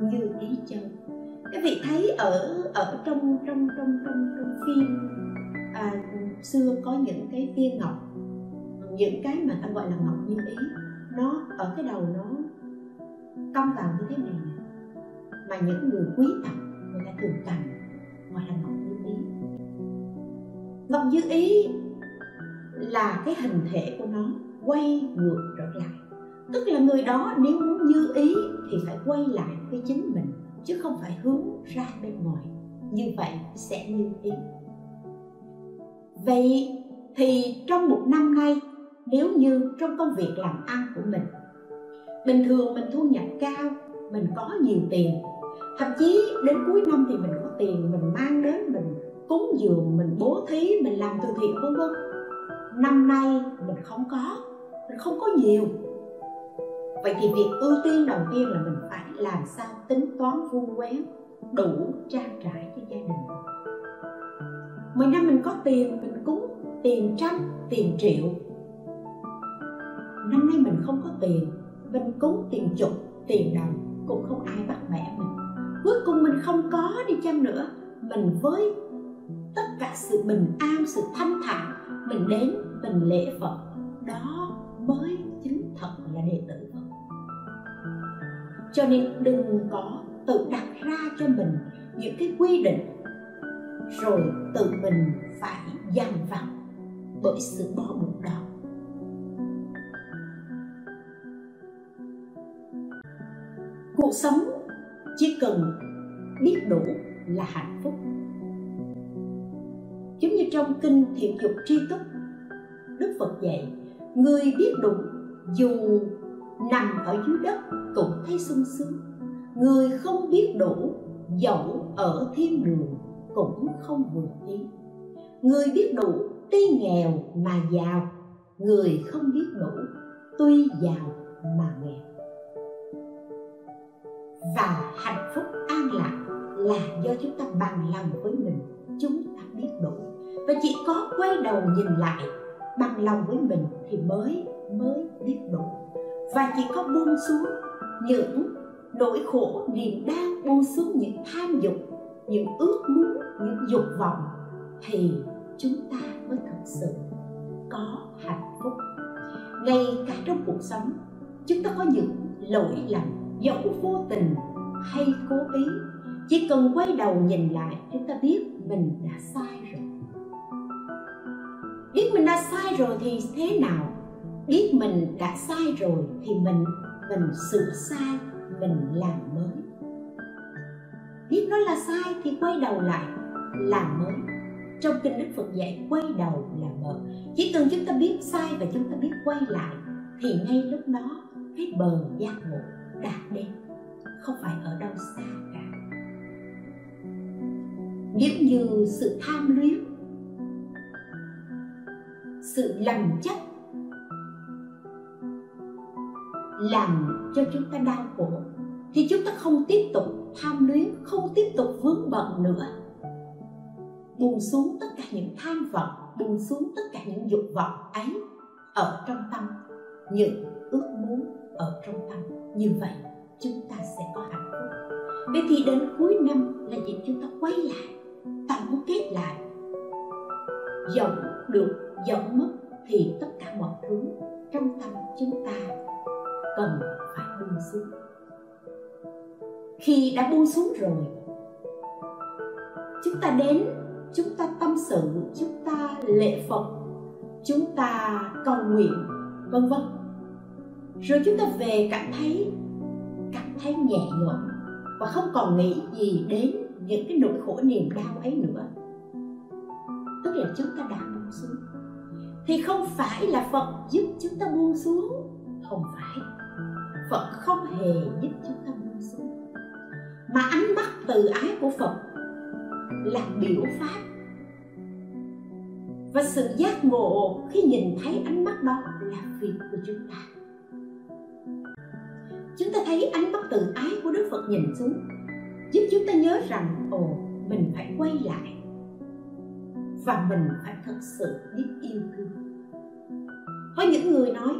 Như ý chân, các vị thấy ở ở trong trong trong trong trong phim à, xưa có những cái viên ngọc những cái mà ta gọi là ngọc như ý nó ở cái đầu nó cong vào như thế này mà những người quý tộc người ta thường cầm gọi là ngọc như ý. Ngọc như ý là cái hình thể của nó quay ngược trở lại. Tức là người đó nếu muốn như ý thì phải quay lại với chính mình chứ không phải hướng ra bên ngoài. Như vậy sẽ như ý vậy thì trong một năm nay, nếu như trong công việc làm ăn của mình, bình thường mình thu nhập cao, mình có nhiều tiền, thậm chí đến cuối năm thì mình có tiền, mình mang đến, mình cúng dường, mình bố thí, mình làm từ thiện, vân vân. Năm nay mình không có, mình không có nhiều. Vậy thì việc ưu tiên đầu tiên là mình phải làm sao tính toán vuông quén đủ trang trải cho gia đình mỗi năm mình có tiền, mình cúng, tiền trăm, tiền triệu. Năm nay mình không có tiền, mình cúng tiền chục, tiền đồng, cũng không ai bắt bẻ mình. Cuối cùng mình không có đi chăng nữa, mình với tất cả sự bình an, sự thanh thản, mình đến, mình lễ phật. Đó mới chính thật là đệ tử phật. Cho nên đừng có tự đặt ra cho mình những cái quy định rồi tự mình phải giam vặt bởi sự bó buộc đó. Cuộc sống chỉ cần biết đủ là hạnh phúc. Giống như trong kinh thiện dục tri túc đức phật dạy, người biết đủ dù nằm ở dưới đất cũng thấy sung sướng. Người không biết đủ dẫu ở thiên đường cũng không vừa ý. Người biết đủ tuy nghèo mà giàu, người không biết đủ tuy giàu mà nghèo. Và hạnh phúc an lạc là do chúng ta bằng lòng với mình, chúng ta biết đủ. Và chỉ có quay đầu nhìn lại bằng lòng với mình thì mới mới biết đủ. Và chỉ có buông xuống những nỗi khổ, niềm đau, buông xuống những tham dục những ước muốn, những dục vọng thì chúng ta mới thực sự có hạnh phúc. Ngay cả trong cuộc sống, chúng ta có những lỗi lầm, dẫu vô tình hay cố ý. Chỉ cần quay đầu nhìn lại, chúng ta biết mình đã sai rồi. Biết mình đã sai rồi thì thế nào? Biết mình đã sai rồi thì mình mình sửa sai, mình làm mới biết nó là sai thì quay đầu lại làm mới trong kinh đức phật dạy, quay đầu làm mới chỉ cần chúng ta biết sai và chúng ta biết quay lại, thì ngay lúc đó, cái bờ giác ngộ đạt đến. Không phải ở đâu xa cả. Nếu như sự tham luyến, sự lầm chấp làm cho chúng ta đau khổ thì chúng ta không tiếp tục tham luyến, không tiếp tục vướng bận nữa. Buông xuống tất cả những tham vọng, buông xuống tất cả những dục vọng ấy ở trong tâm. Những ước muốn ở trong tâm. Như vậy, chúng ta sẽ có hạnh phúc. Vậy thì đến cuối năm là dịp chúng ta quay lại tổng kết lại. Dẫu được dẫu mất thì tất cả mọi thứ trong tâm chúng ta cần phải buông xuống khi đã buông xuống rồi. Chúng ta đến, chúng ta tâm sự, chúng ta lệ phật chúng ta cầu nguyện, vân vân. Rồi chúng ta về cảm thấy cảm thấy nhẹ nhõm và không còn nghĩ gì đến những cái nỗi khổ niềm đau ấy nữa. Tức là chúng ta đã buông xuống. Thì không phải là phật giúp chúng ta buông xuống, không phải. Phật không hề giúp chúng ta buông xuống mà ánh mắt từ ái của phật là biểu pháp. Và sự giác ngộ khi nhìn thấy ánh mắt đó là việc của chúng ta. Chúng ta thấy ánh mắt từ ái của đức phật nhìn xuống, giúp chúng ta nhớ rằng, ồ, mình phải quay lại. Và mình phải thật sự biết yêu thương. Có những người nói,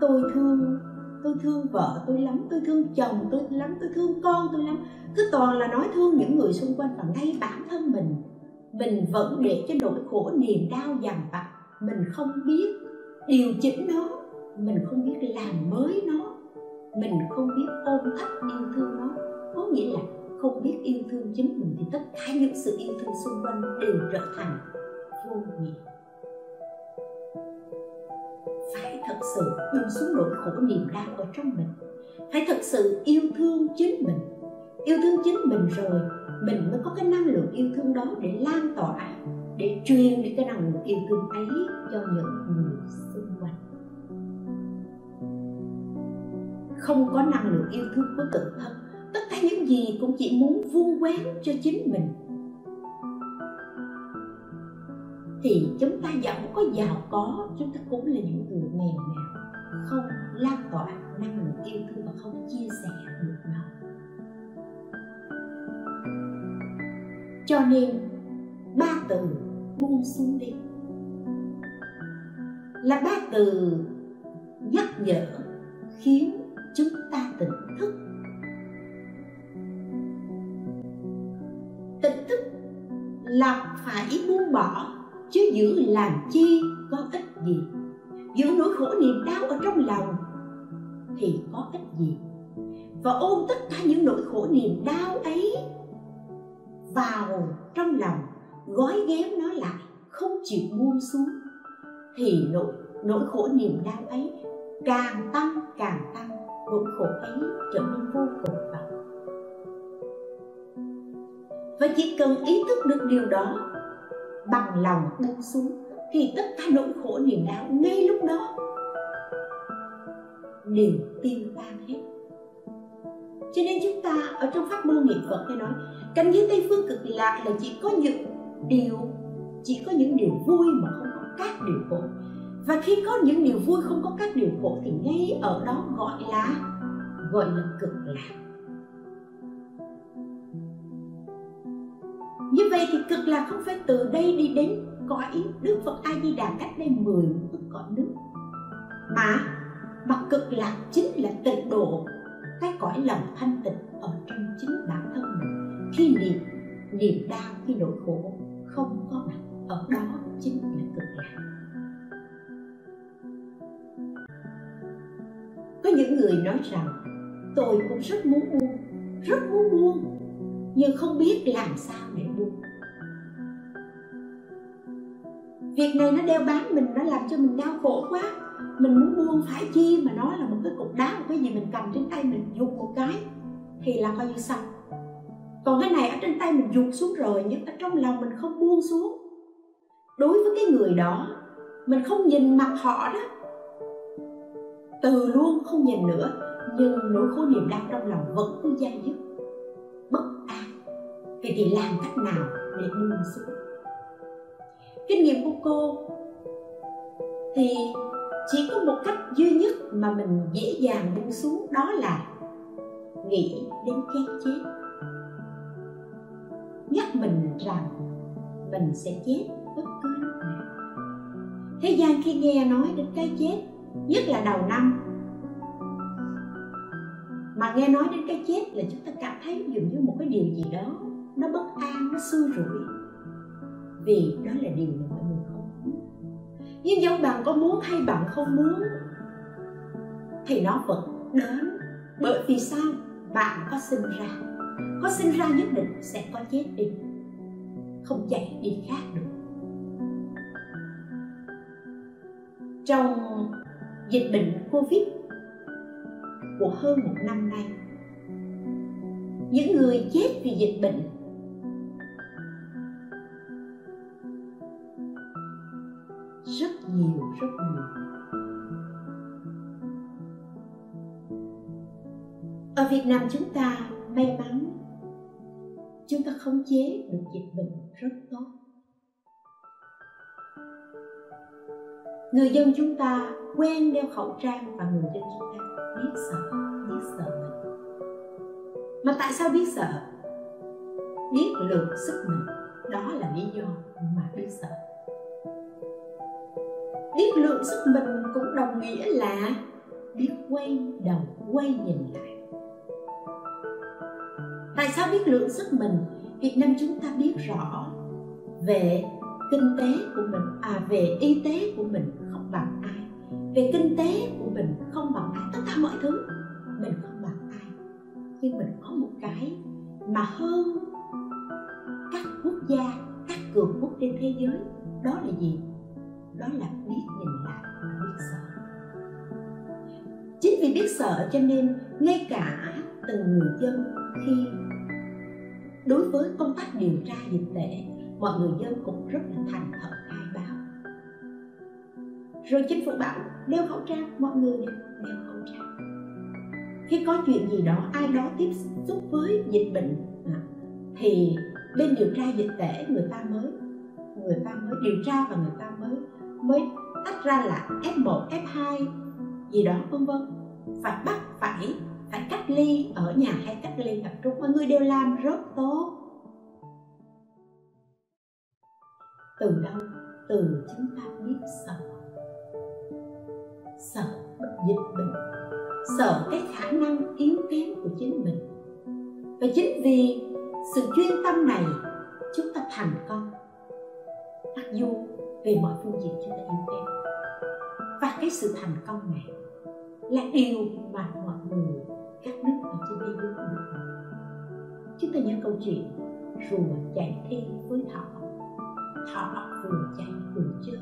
tôi thương tôi thương vợ tôi lắm, tôi thương chồng tôi lắm, tôi thương con tôi lắm. Cứ toàn là nói thương những người xung quanh và ngay bản thân mình. Mình vẫn để cho nỗi khổ niềm đau dằn vặt. Mình không biết điều chỉnh nó, mình không biết làm mới nó, mình không biết ôm thấp yêu thương nó. Có nghĩa là không biết yêu thương chính mình thì tất cả những sự yêu thương xung quanh đều trở thành vô nghĩa. Thật sự buông xuống nỗi khổ niềm đau ở trong mình. Phải thật sự yêu thương chính mình. Yêu thương chính mình rồi, mình mới có cái năng lượng yêu thương đó để lan tỏa, để truyền đi cái năng lượng yêu thương ấy cho những người xung quanh. Không có năng lượng yêu thương của tự thân, tất cả những gì cũng chỉ muốn vuông quén cho chính mình. Thì chúng ta dẫu có giàu có, chúng ta cũng là những người nghèo nàn không lan tỏa năng lượng yêu thương và không chia sẻ được nó. Cho nên, ba từ buông xuống đi. Là ba từ nhắc nhở, khiến chúng ta tỉnh thức. Tỉnh thức là phải buông bỏ chứ giữ làm chi có ích gì? Giữ nỗi khổ niềm đau ở trong lòng thì có ích gì? Và ôm tất cả những nỗi khổ niềm đau ấy vào trong lòng, gói ghém nó lại, không chịu buông xuống, thì nỗi nỗi khổ niềm đau ấy càng tăng càng tăng, nỗi khổ ấy trở nên vô cùng và chỉ cần ý thức được điều đó bằng lòng buông xuống, thì tất cả nỗi khổ niềm đau ngay lúc đó đều tiêu tan hết. Cho nên chúng ta ở trong pháp môn niệm phật hay nói, cảnh giới tây phương cực lạc là chỉ có những điều, chỉ có những điều vui mà không có các điều khổ. Và khi có những điều vui không có các điều khổ thì ngay ở đó gọi là gọi là cực lạc. Như vậy thì cực lạc không phải từ đây đi đến cõi đức phật a di đà cách đây 10 ức cõi nước. Mà mà cực lạc chính là tịnh độ, cái cõi lòng thanh tịnh ở trong chính bản thân mình. Khi niệm, niềm đau, khi nỗi khổ không có mặt, ở đó chính là cực lạc. Có những người nói rằng, tôi cũng rất muốn buông, rất muốn buông, nhưng không biết làm sao để việc này nó đeo bám mình, nó làm cho mình đau khổ quá. Mình muốn buông phải chi mà nó là một cái cục đá, một cái gì mình cầm trên tay mình, dục một cái, thì là coi như xong. Còn cái này ở trên tay mình dục xuống rồi, nhưng ở trong lòng mình không buông xuống. Đối với cái người đó, mình không nhìn mặt họ đó. Từ luôn không nhìn nữa, nhưng nỗi khổ niềm đau trong lòng vẫn cứ dai dứt. Bất an. Vậy thì làm cách nào để buông xuống? Kinh nghiệm của cô thì chỉ có một cách duy nhất mà mình dễ dàng buông xuống, đó là nghĩ đến cái chết. Nhắc mình rằng mình sẽ chết bất cứ lúc nào. Thế gian khi nghe nói đến cái chết, nhất là đầu năm, mà nghe nói đến cái chết là chúng ta cảm thấy dường như một cái điều gì đó nó bất an, nó xui rủi vì đó là điều mà mọi người không muốn. Nhưng dẫu bạn có muốn hay bạn không muốn, thì nó vẫn đến. Bởi vì sao? Bạn có sinh ra. Có sinh ra nhất định sẽ có chết đi. Không chạy đi khác được. Trong dịch bệnh covid của hơn một năm nay, những người chết vì dịch bệnh ở việt nam chúng ta may mắn, chúng ta khống chế được dịch bệnh rất tốt. Người dân chúng ta quen đeo khẩu trang và người dân chúng ta biết sợ biết sợ mình. Mà tại sao biết sợ? Biết lượng sức mình, đó là lý do mà biết sợ. Biết lượng sức mình cũng đồng nghĩa là biết quay đầu, quay nhìn lại tại sao biết lượng sức mình? Việt nam chúng ta biết rõ về kinh tế của mình à về y tế của mình không bằng ai. Về kinh tế của mình không bằng ai. Tất cả mọi thứ mình không bằng ai. Nhưng mình có một cái mà hơn các quốc gia, các cường quốc trên thế giới, đó là gì? Đó là biết nhìn lại và biết sợ. Chính vì biết sợ cho nên ngay cả từng người dân khi đối với công tác điều tra dịch tễ mọi người dân cũng rất là thành thật khai báo. Rồi chính phủ bảo đeo khẩu trang mọi người đều đeo khẩu trang. Khi có chuyện gì đó ai đó tiếp xúc với dịch bệnh à, thì bên điều tra dịch tễ người ta mới người ta mới điều tra và người ta mới mới tách ra là F1, F2 gì đó vân vân. Phải bắt phải phải cách ly ở nhà hay cách ly tập trung mọi người đều làm rất tốt. Từ đâu? Từ chúng ta biết sợ. Sợ dịch bệnh. Sợ cái khả năng yếu kém của chính mình. Và chính vì sự chuyên tâm này, chúng ta thành công. Mặc dù về mọi phương diện chúng ta yếu kém. Và cái sự thành công này là điều mà mọi người các nước ở trên thế giới chúng ta nhớ câu chuyện, rùa chạy thi với thỏ. Thỏ vừa chạy vừa chơi,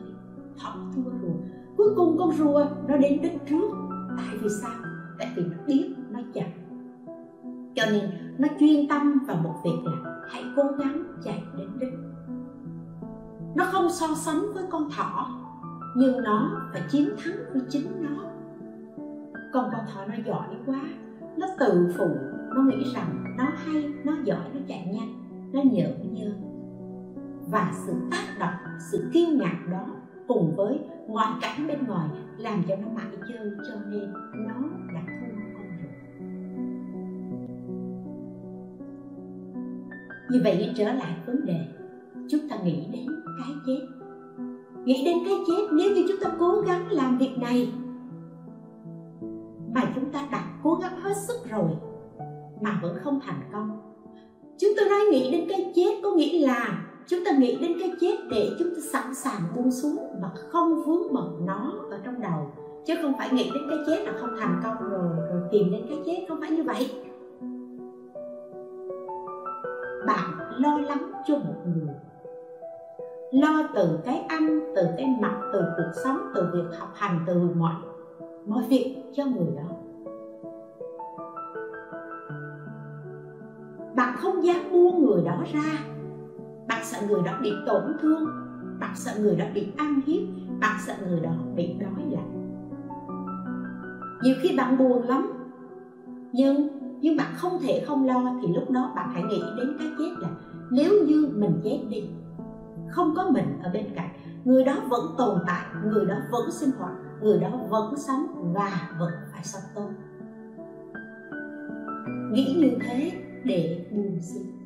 thỏ thua rùa. Cuối cùng con rùa nó đến đích trước. Tại vì sao? Tại vì nó biết nó chậm cho nên nó chuyên tâm vào một việc là hãy cố gắng chạy đến đích nó không so sánh với con thỏ, nhưng nó phải chiến thắng với chính nó. Còn con thỏ nó giỏi quá nó tự phụ, nó nghĩ rằng nó hay, nó giỏi, nó chạy nhanh, nó nhợn nhơ. Và sự tác động, sự kiêu ngạo đó cùng với ngoại cảnh bên ngoài làm cho nó mãi chơi cho nên nó đã thua con rồi như vậy trở lại vấn đề, chúng ta nghĩ đến cái chết. Nghĩ đến cái chết, nếu như chúng ta cố gắng làm việc này mà chúng ta đã cố gắng hết sức rồi mà vẫn không thành công. Chúng ta nói nghĩ đến cái chết có nghĩa là chúng ta nghĩ đến cái chết để chúng ta sẵn sàng buông xuống mà không vướng bận nó ở trong đầu. Chứ không phải nghĩ đến cái chết là không thành công rồi rồi tìm đến cái chết không phải như vậy. Bạn lo lắng cho một người. Lo từ cái ăn, từ cái mặc, từ cuộc sống, từ việc học hành, từ mọi mọi việc cho người đó. Bạn không dám buông người đó ra. Bạn sợ người đó bị tổn thương. Bạn sợ người đó bị ăn hiếp. Bạn sợ người đó bị đói lạnh. Nhiều khi bạn buồn lắm. Nhưng nhưng bạn không thể không lo thì lúc đó bạn hãy nghĩ đến cái chết là nếu như mình chết đi, không có mình ở bên cạnh, người đó vẫn tồn tại, người đó vẫn sinh hoạt người đó vẫn sống và vẫn phải sống tốt. Nghĩ như thế để buông xuống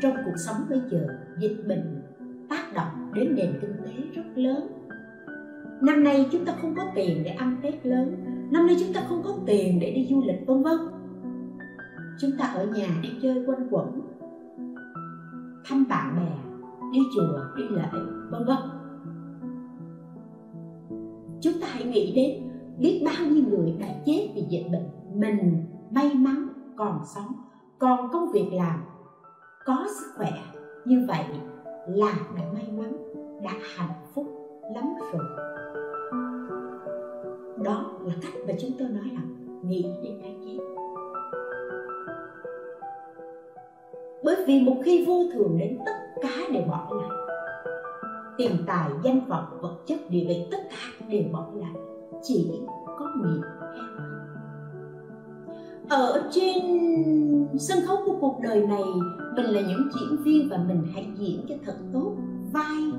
trong cuộc sống bây giờ, dịch bệnh tác động đến nền kinh tế rất lớn. Năm nay chúng ta không có tiền để ăn tết lớn. Năm nay chúng ta không có tiền để đi du lịch, vân vân. Chúng ta ở nhà đi chơi quanh quẩn. Thăm bạn bè, đi chùa, đi lễ, vân vân chúng ta hãy nghĩ đến biết bao nhiêu người đã chết vì dịch bệnh. Mình may mắn còn sống, còn công việc làm, có sức khỏe. Như vậy là đã may mắn, đã hạnh phúc lắm rồi. Đó là cách mà chúng tôi nói là nghĩ đến cái chết. Bởi vì một khi vô thường đến tất cả đều bỏ lại tiền tài, danh vọng, vật chất, địa vị, tất cả đều bỏ lại. Chỉ có miệng ở trên sân khấu của cuộc đời này, mình là những diễn viên và mình hãy diễn cho thật tốt vai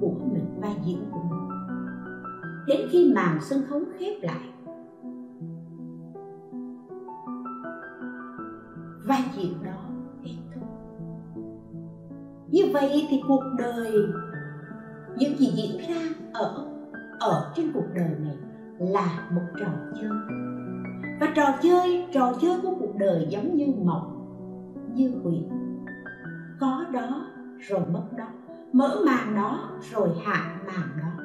của mình, vai diễn của mình. Đến khi màn sân khấu khép lại, vai diễn đó kết thúc. Như vậy thì cuộc đời những gì diễn ra ở ở trên cuộc đời này là một trò chơi. Và trò chơi trò chơi của cuộc đời giống như mộng, như huyền. Có đó rồi mất đó, mở màn đó rồi hạ màn đó.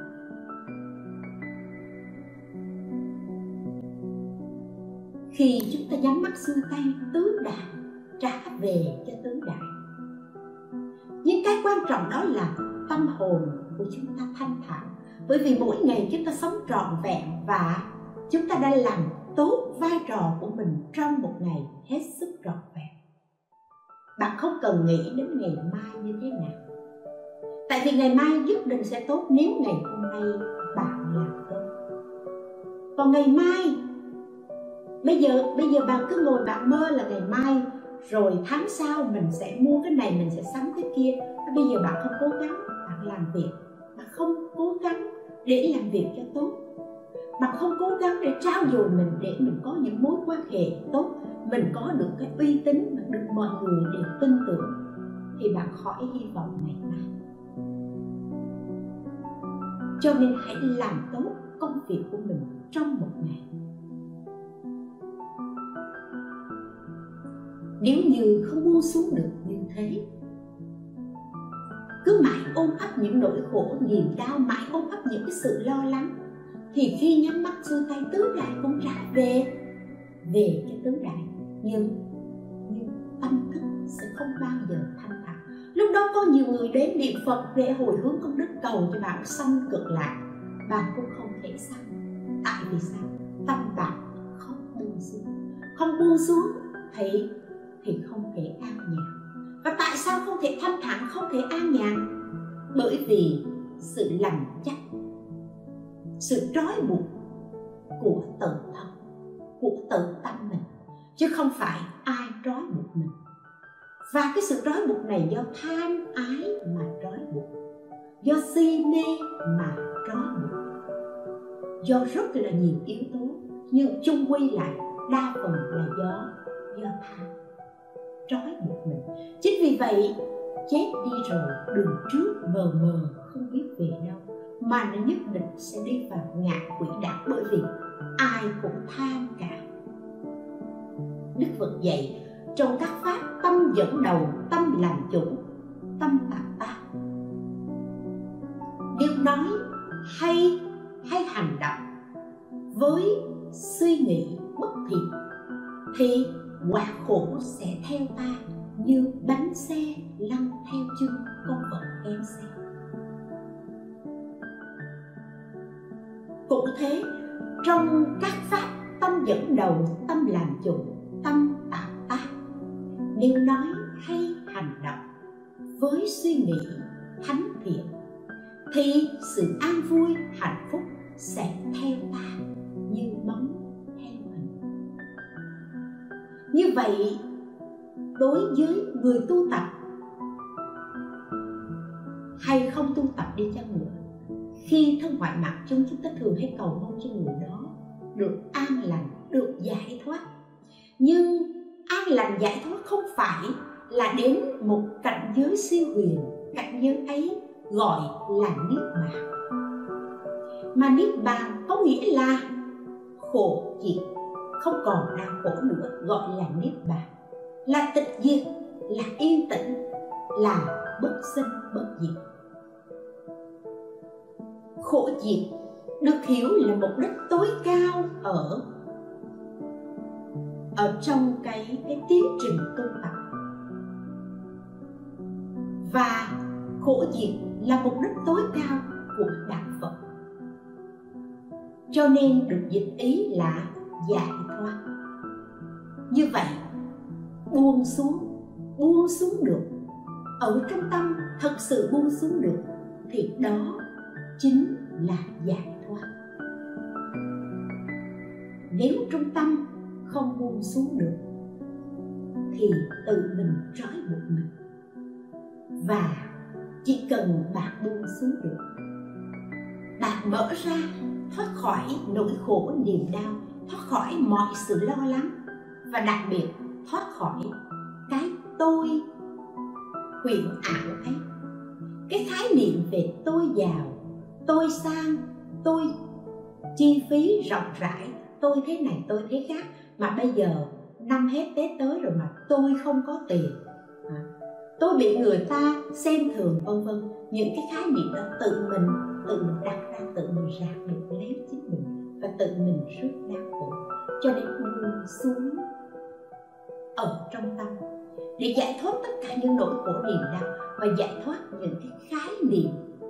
Khi chúng ta nhắm mắt xuôi tay, tứ đại trả về cho tứ đại. Nhưng cái quan trọng đó là tâm hồn của chúng ta thanh thản. Bởi vì mỗi ngày chúng ta sống trọn vẹn và chúng ta đã làm tốt vai trò của mình trong một ngày hết sức trọn vẹn. Bạn không cần nghĩ đến ngày mai như thế nào. Tại vì ngày mai nhất định sẽ tốt nếu ngày hôm nay bạn làm tốt. Còn ngày mai, bây giờ bây giờ bạn cứ ngồi bạn mơ là ngày mai, rồi tháng sau mình sẽ mua cái này, mình sẽ sắm cái kia. Bây giờ bạn không cố gắng, bạn làm việc bạn không cố gắng để làm việc cho tốt. Bạn không cố gắng để trao dồi mình để mình có những mối quan hệ tốt. Mình có được cái uy tín mà được mọi người đều tin tưởng. Thì bạn khỏi hy vọng ngày mai cho nên hãy làm tốt công việc của mình trong một ngày. Nếu như không buông xuống được như thế cứ mãi ôm ấp những nỗi khổ niềm đau, mãi ôm ấp những cái sự lo lắng, thì khi nhắm mắt xuôi tay tứ đại cũng trả về về cho tứ đại. Nhưng nhưng tâm thức sẽ không bao giờ thanh thản. Lúc đó có nhiều người đến niệm phật để hồi hướng công đức cầu cho bạn sanh cực lạc, bạn cũng không thể sanh tại vì sao? Tâm bạn không buông xuống. Không buông xuống thì thì không thể an nhàn và tại sao không thể thanh thản, không thể an nhàn? Bởi vì sự lầm chắc, sự trói buộc của tự thân, của tự tâm mình, chứ không phải ai trói buộc mình. Và cái sự trói buộc này do tham ái mà trói buộc, do si mê mà trói buộc. Do rất là nhiều yếu tố, nhưng chung quy lại đa phần là do do tham trói buộc mình. Chính vì vậy, chết đi rồi, đường trước mờ mờ, không biết về đâu. Mà nó nhất định sẽ đi vào ngạ quỷ đạo, bởi vì ai cũng tham cả. Đức phật dạy, trong các pháp, tâm dẫn đầu, tâm làm chủ, tâm tạp tác nếu nói hay hay hành động, với suy nghĩ bất thiện, thì quả khổ sẽ theo ta, như bánh xe lăn theo chân con vật em xe. Cũng thế, trong các pháp, tâm dẫn đầu, tâm làm chủ, tâm tạo tác, nếu nói hay hành động, với suy nghĩ, thánh thiện, thì sự an vui, hạnh phúc sẽ theo ta. Như vậy, đối với người tu tập, hay không tu tập đi chăng nữa, khi thân ngoại mặt chúng chúng ta thường hay cầu mong cho người đó được an lành, được giải thoát. Nhưng an lành giải thoát không phải là đến một cảnh giới siêu huyền, cảnh giới ấy gọi là niết bàn. Mà niết bàn có nghĩa là khổ diệt không còn đau khổ nữa gọi là niết bàn. Là tịch diệt, là yên tĩnh, là bất sinh bất diệt. Khổ diệt được hiểu là mục đích tối cao ở ở trong cái cái tiến trình tu tập. Và khổ diệt là mục đích tối cao của đạo Phật. Cho nên được dịch ý là giải qua như vậy, buông xuống buông xuống được. Ở trong tâm thật sự buông xuống được, thì đó chính là giải thoát. Nếu trong tâm không buông xuống được, thì tự mình trói buộc mình. Và chỉ cần bạn buông xuống được, bạn mở ra thoát khỏi nỗi khổ, niềm đau thoát khỏi mọi sự lo lắng và đặc biệt thoát khỏi cái tôi huyền ảo ấy. Cái khái niệm về tôi giàu tôi sang tôi chi phí rộng rãi tôi thế này tôi thế khác mà bây giờ năm hết tết tới rồi mà tôi không có tiền. À, tôi bị người ta xem thường vân vân. Những cái khái niệm đó tự mình tự mình đặt ra tự mình rạc được lấy chính mình và tự mình rước đau khổ, cho đến buông xuống ở trong tâm. Để giải thoát tất cả những nỗi khổ niềm đau và giải thoát những cái khái niệm,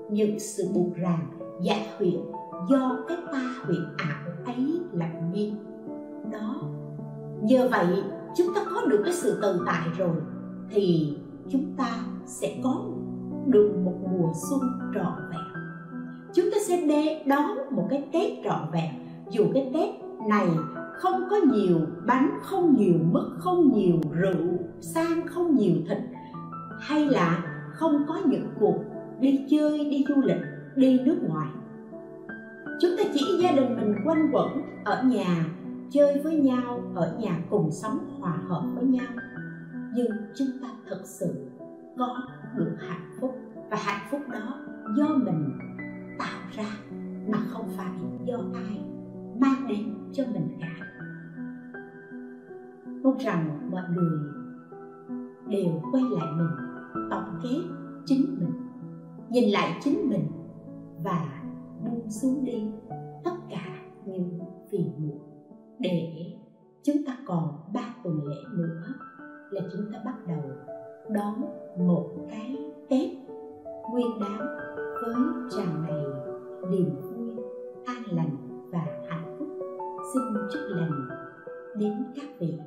những sự buộc ràng, giả huyễn do cái ta huyễn ảo ấy làm nên. Đó, nhờ vậy chúng ta có được cái sự tồn tại rồi, thì chúng ta sẽ có được một mùa xuân trọn vẹn sẽ đón một cái tết trọn vẹn. Dù cái tết này không có nhiều bánh, không nhiều mứt, không nhiều rượu, sang không nhiều thịt, hay là không có những cuộc đi chơi, đi du lịch, đi nước ngoài, chúng ta chỉ gia đình mình quanh quẩn ở nhà, chơi với nhau, ở nhà cùng sống, hòa hợp với nhau. Nhưng chúng ta thật sự có được hạnh phúc. Và hạnh phúc đó do mình tạo ra mà không phải do ai mang đến cho mình cả. Mong rằng mọi người đều quay lại mình, tổng kết chính mình, nhìn lại chính mình và buông xuống đi tất cả những phiền muộn để chúng ta còn ba tuần lễ nữa là chúng ta bắt đầu đón một cái tết nguyên đáng với tràn đầy niềm vui an lành và hạnh phúc. Xin chúc lành đến các vị.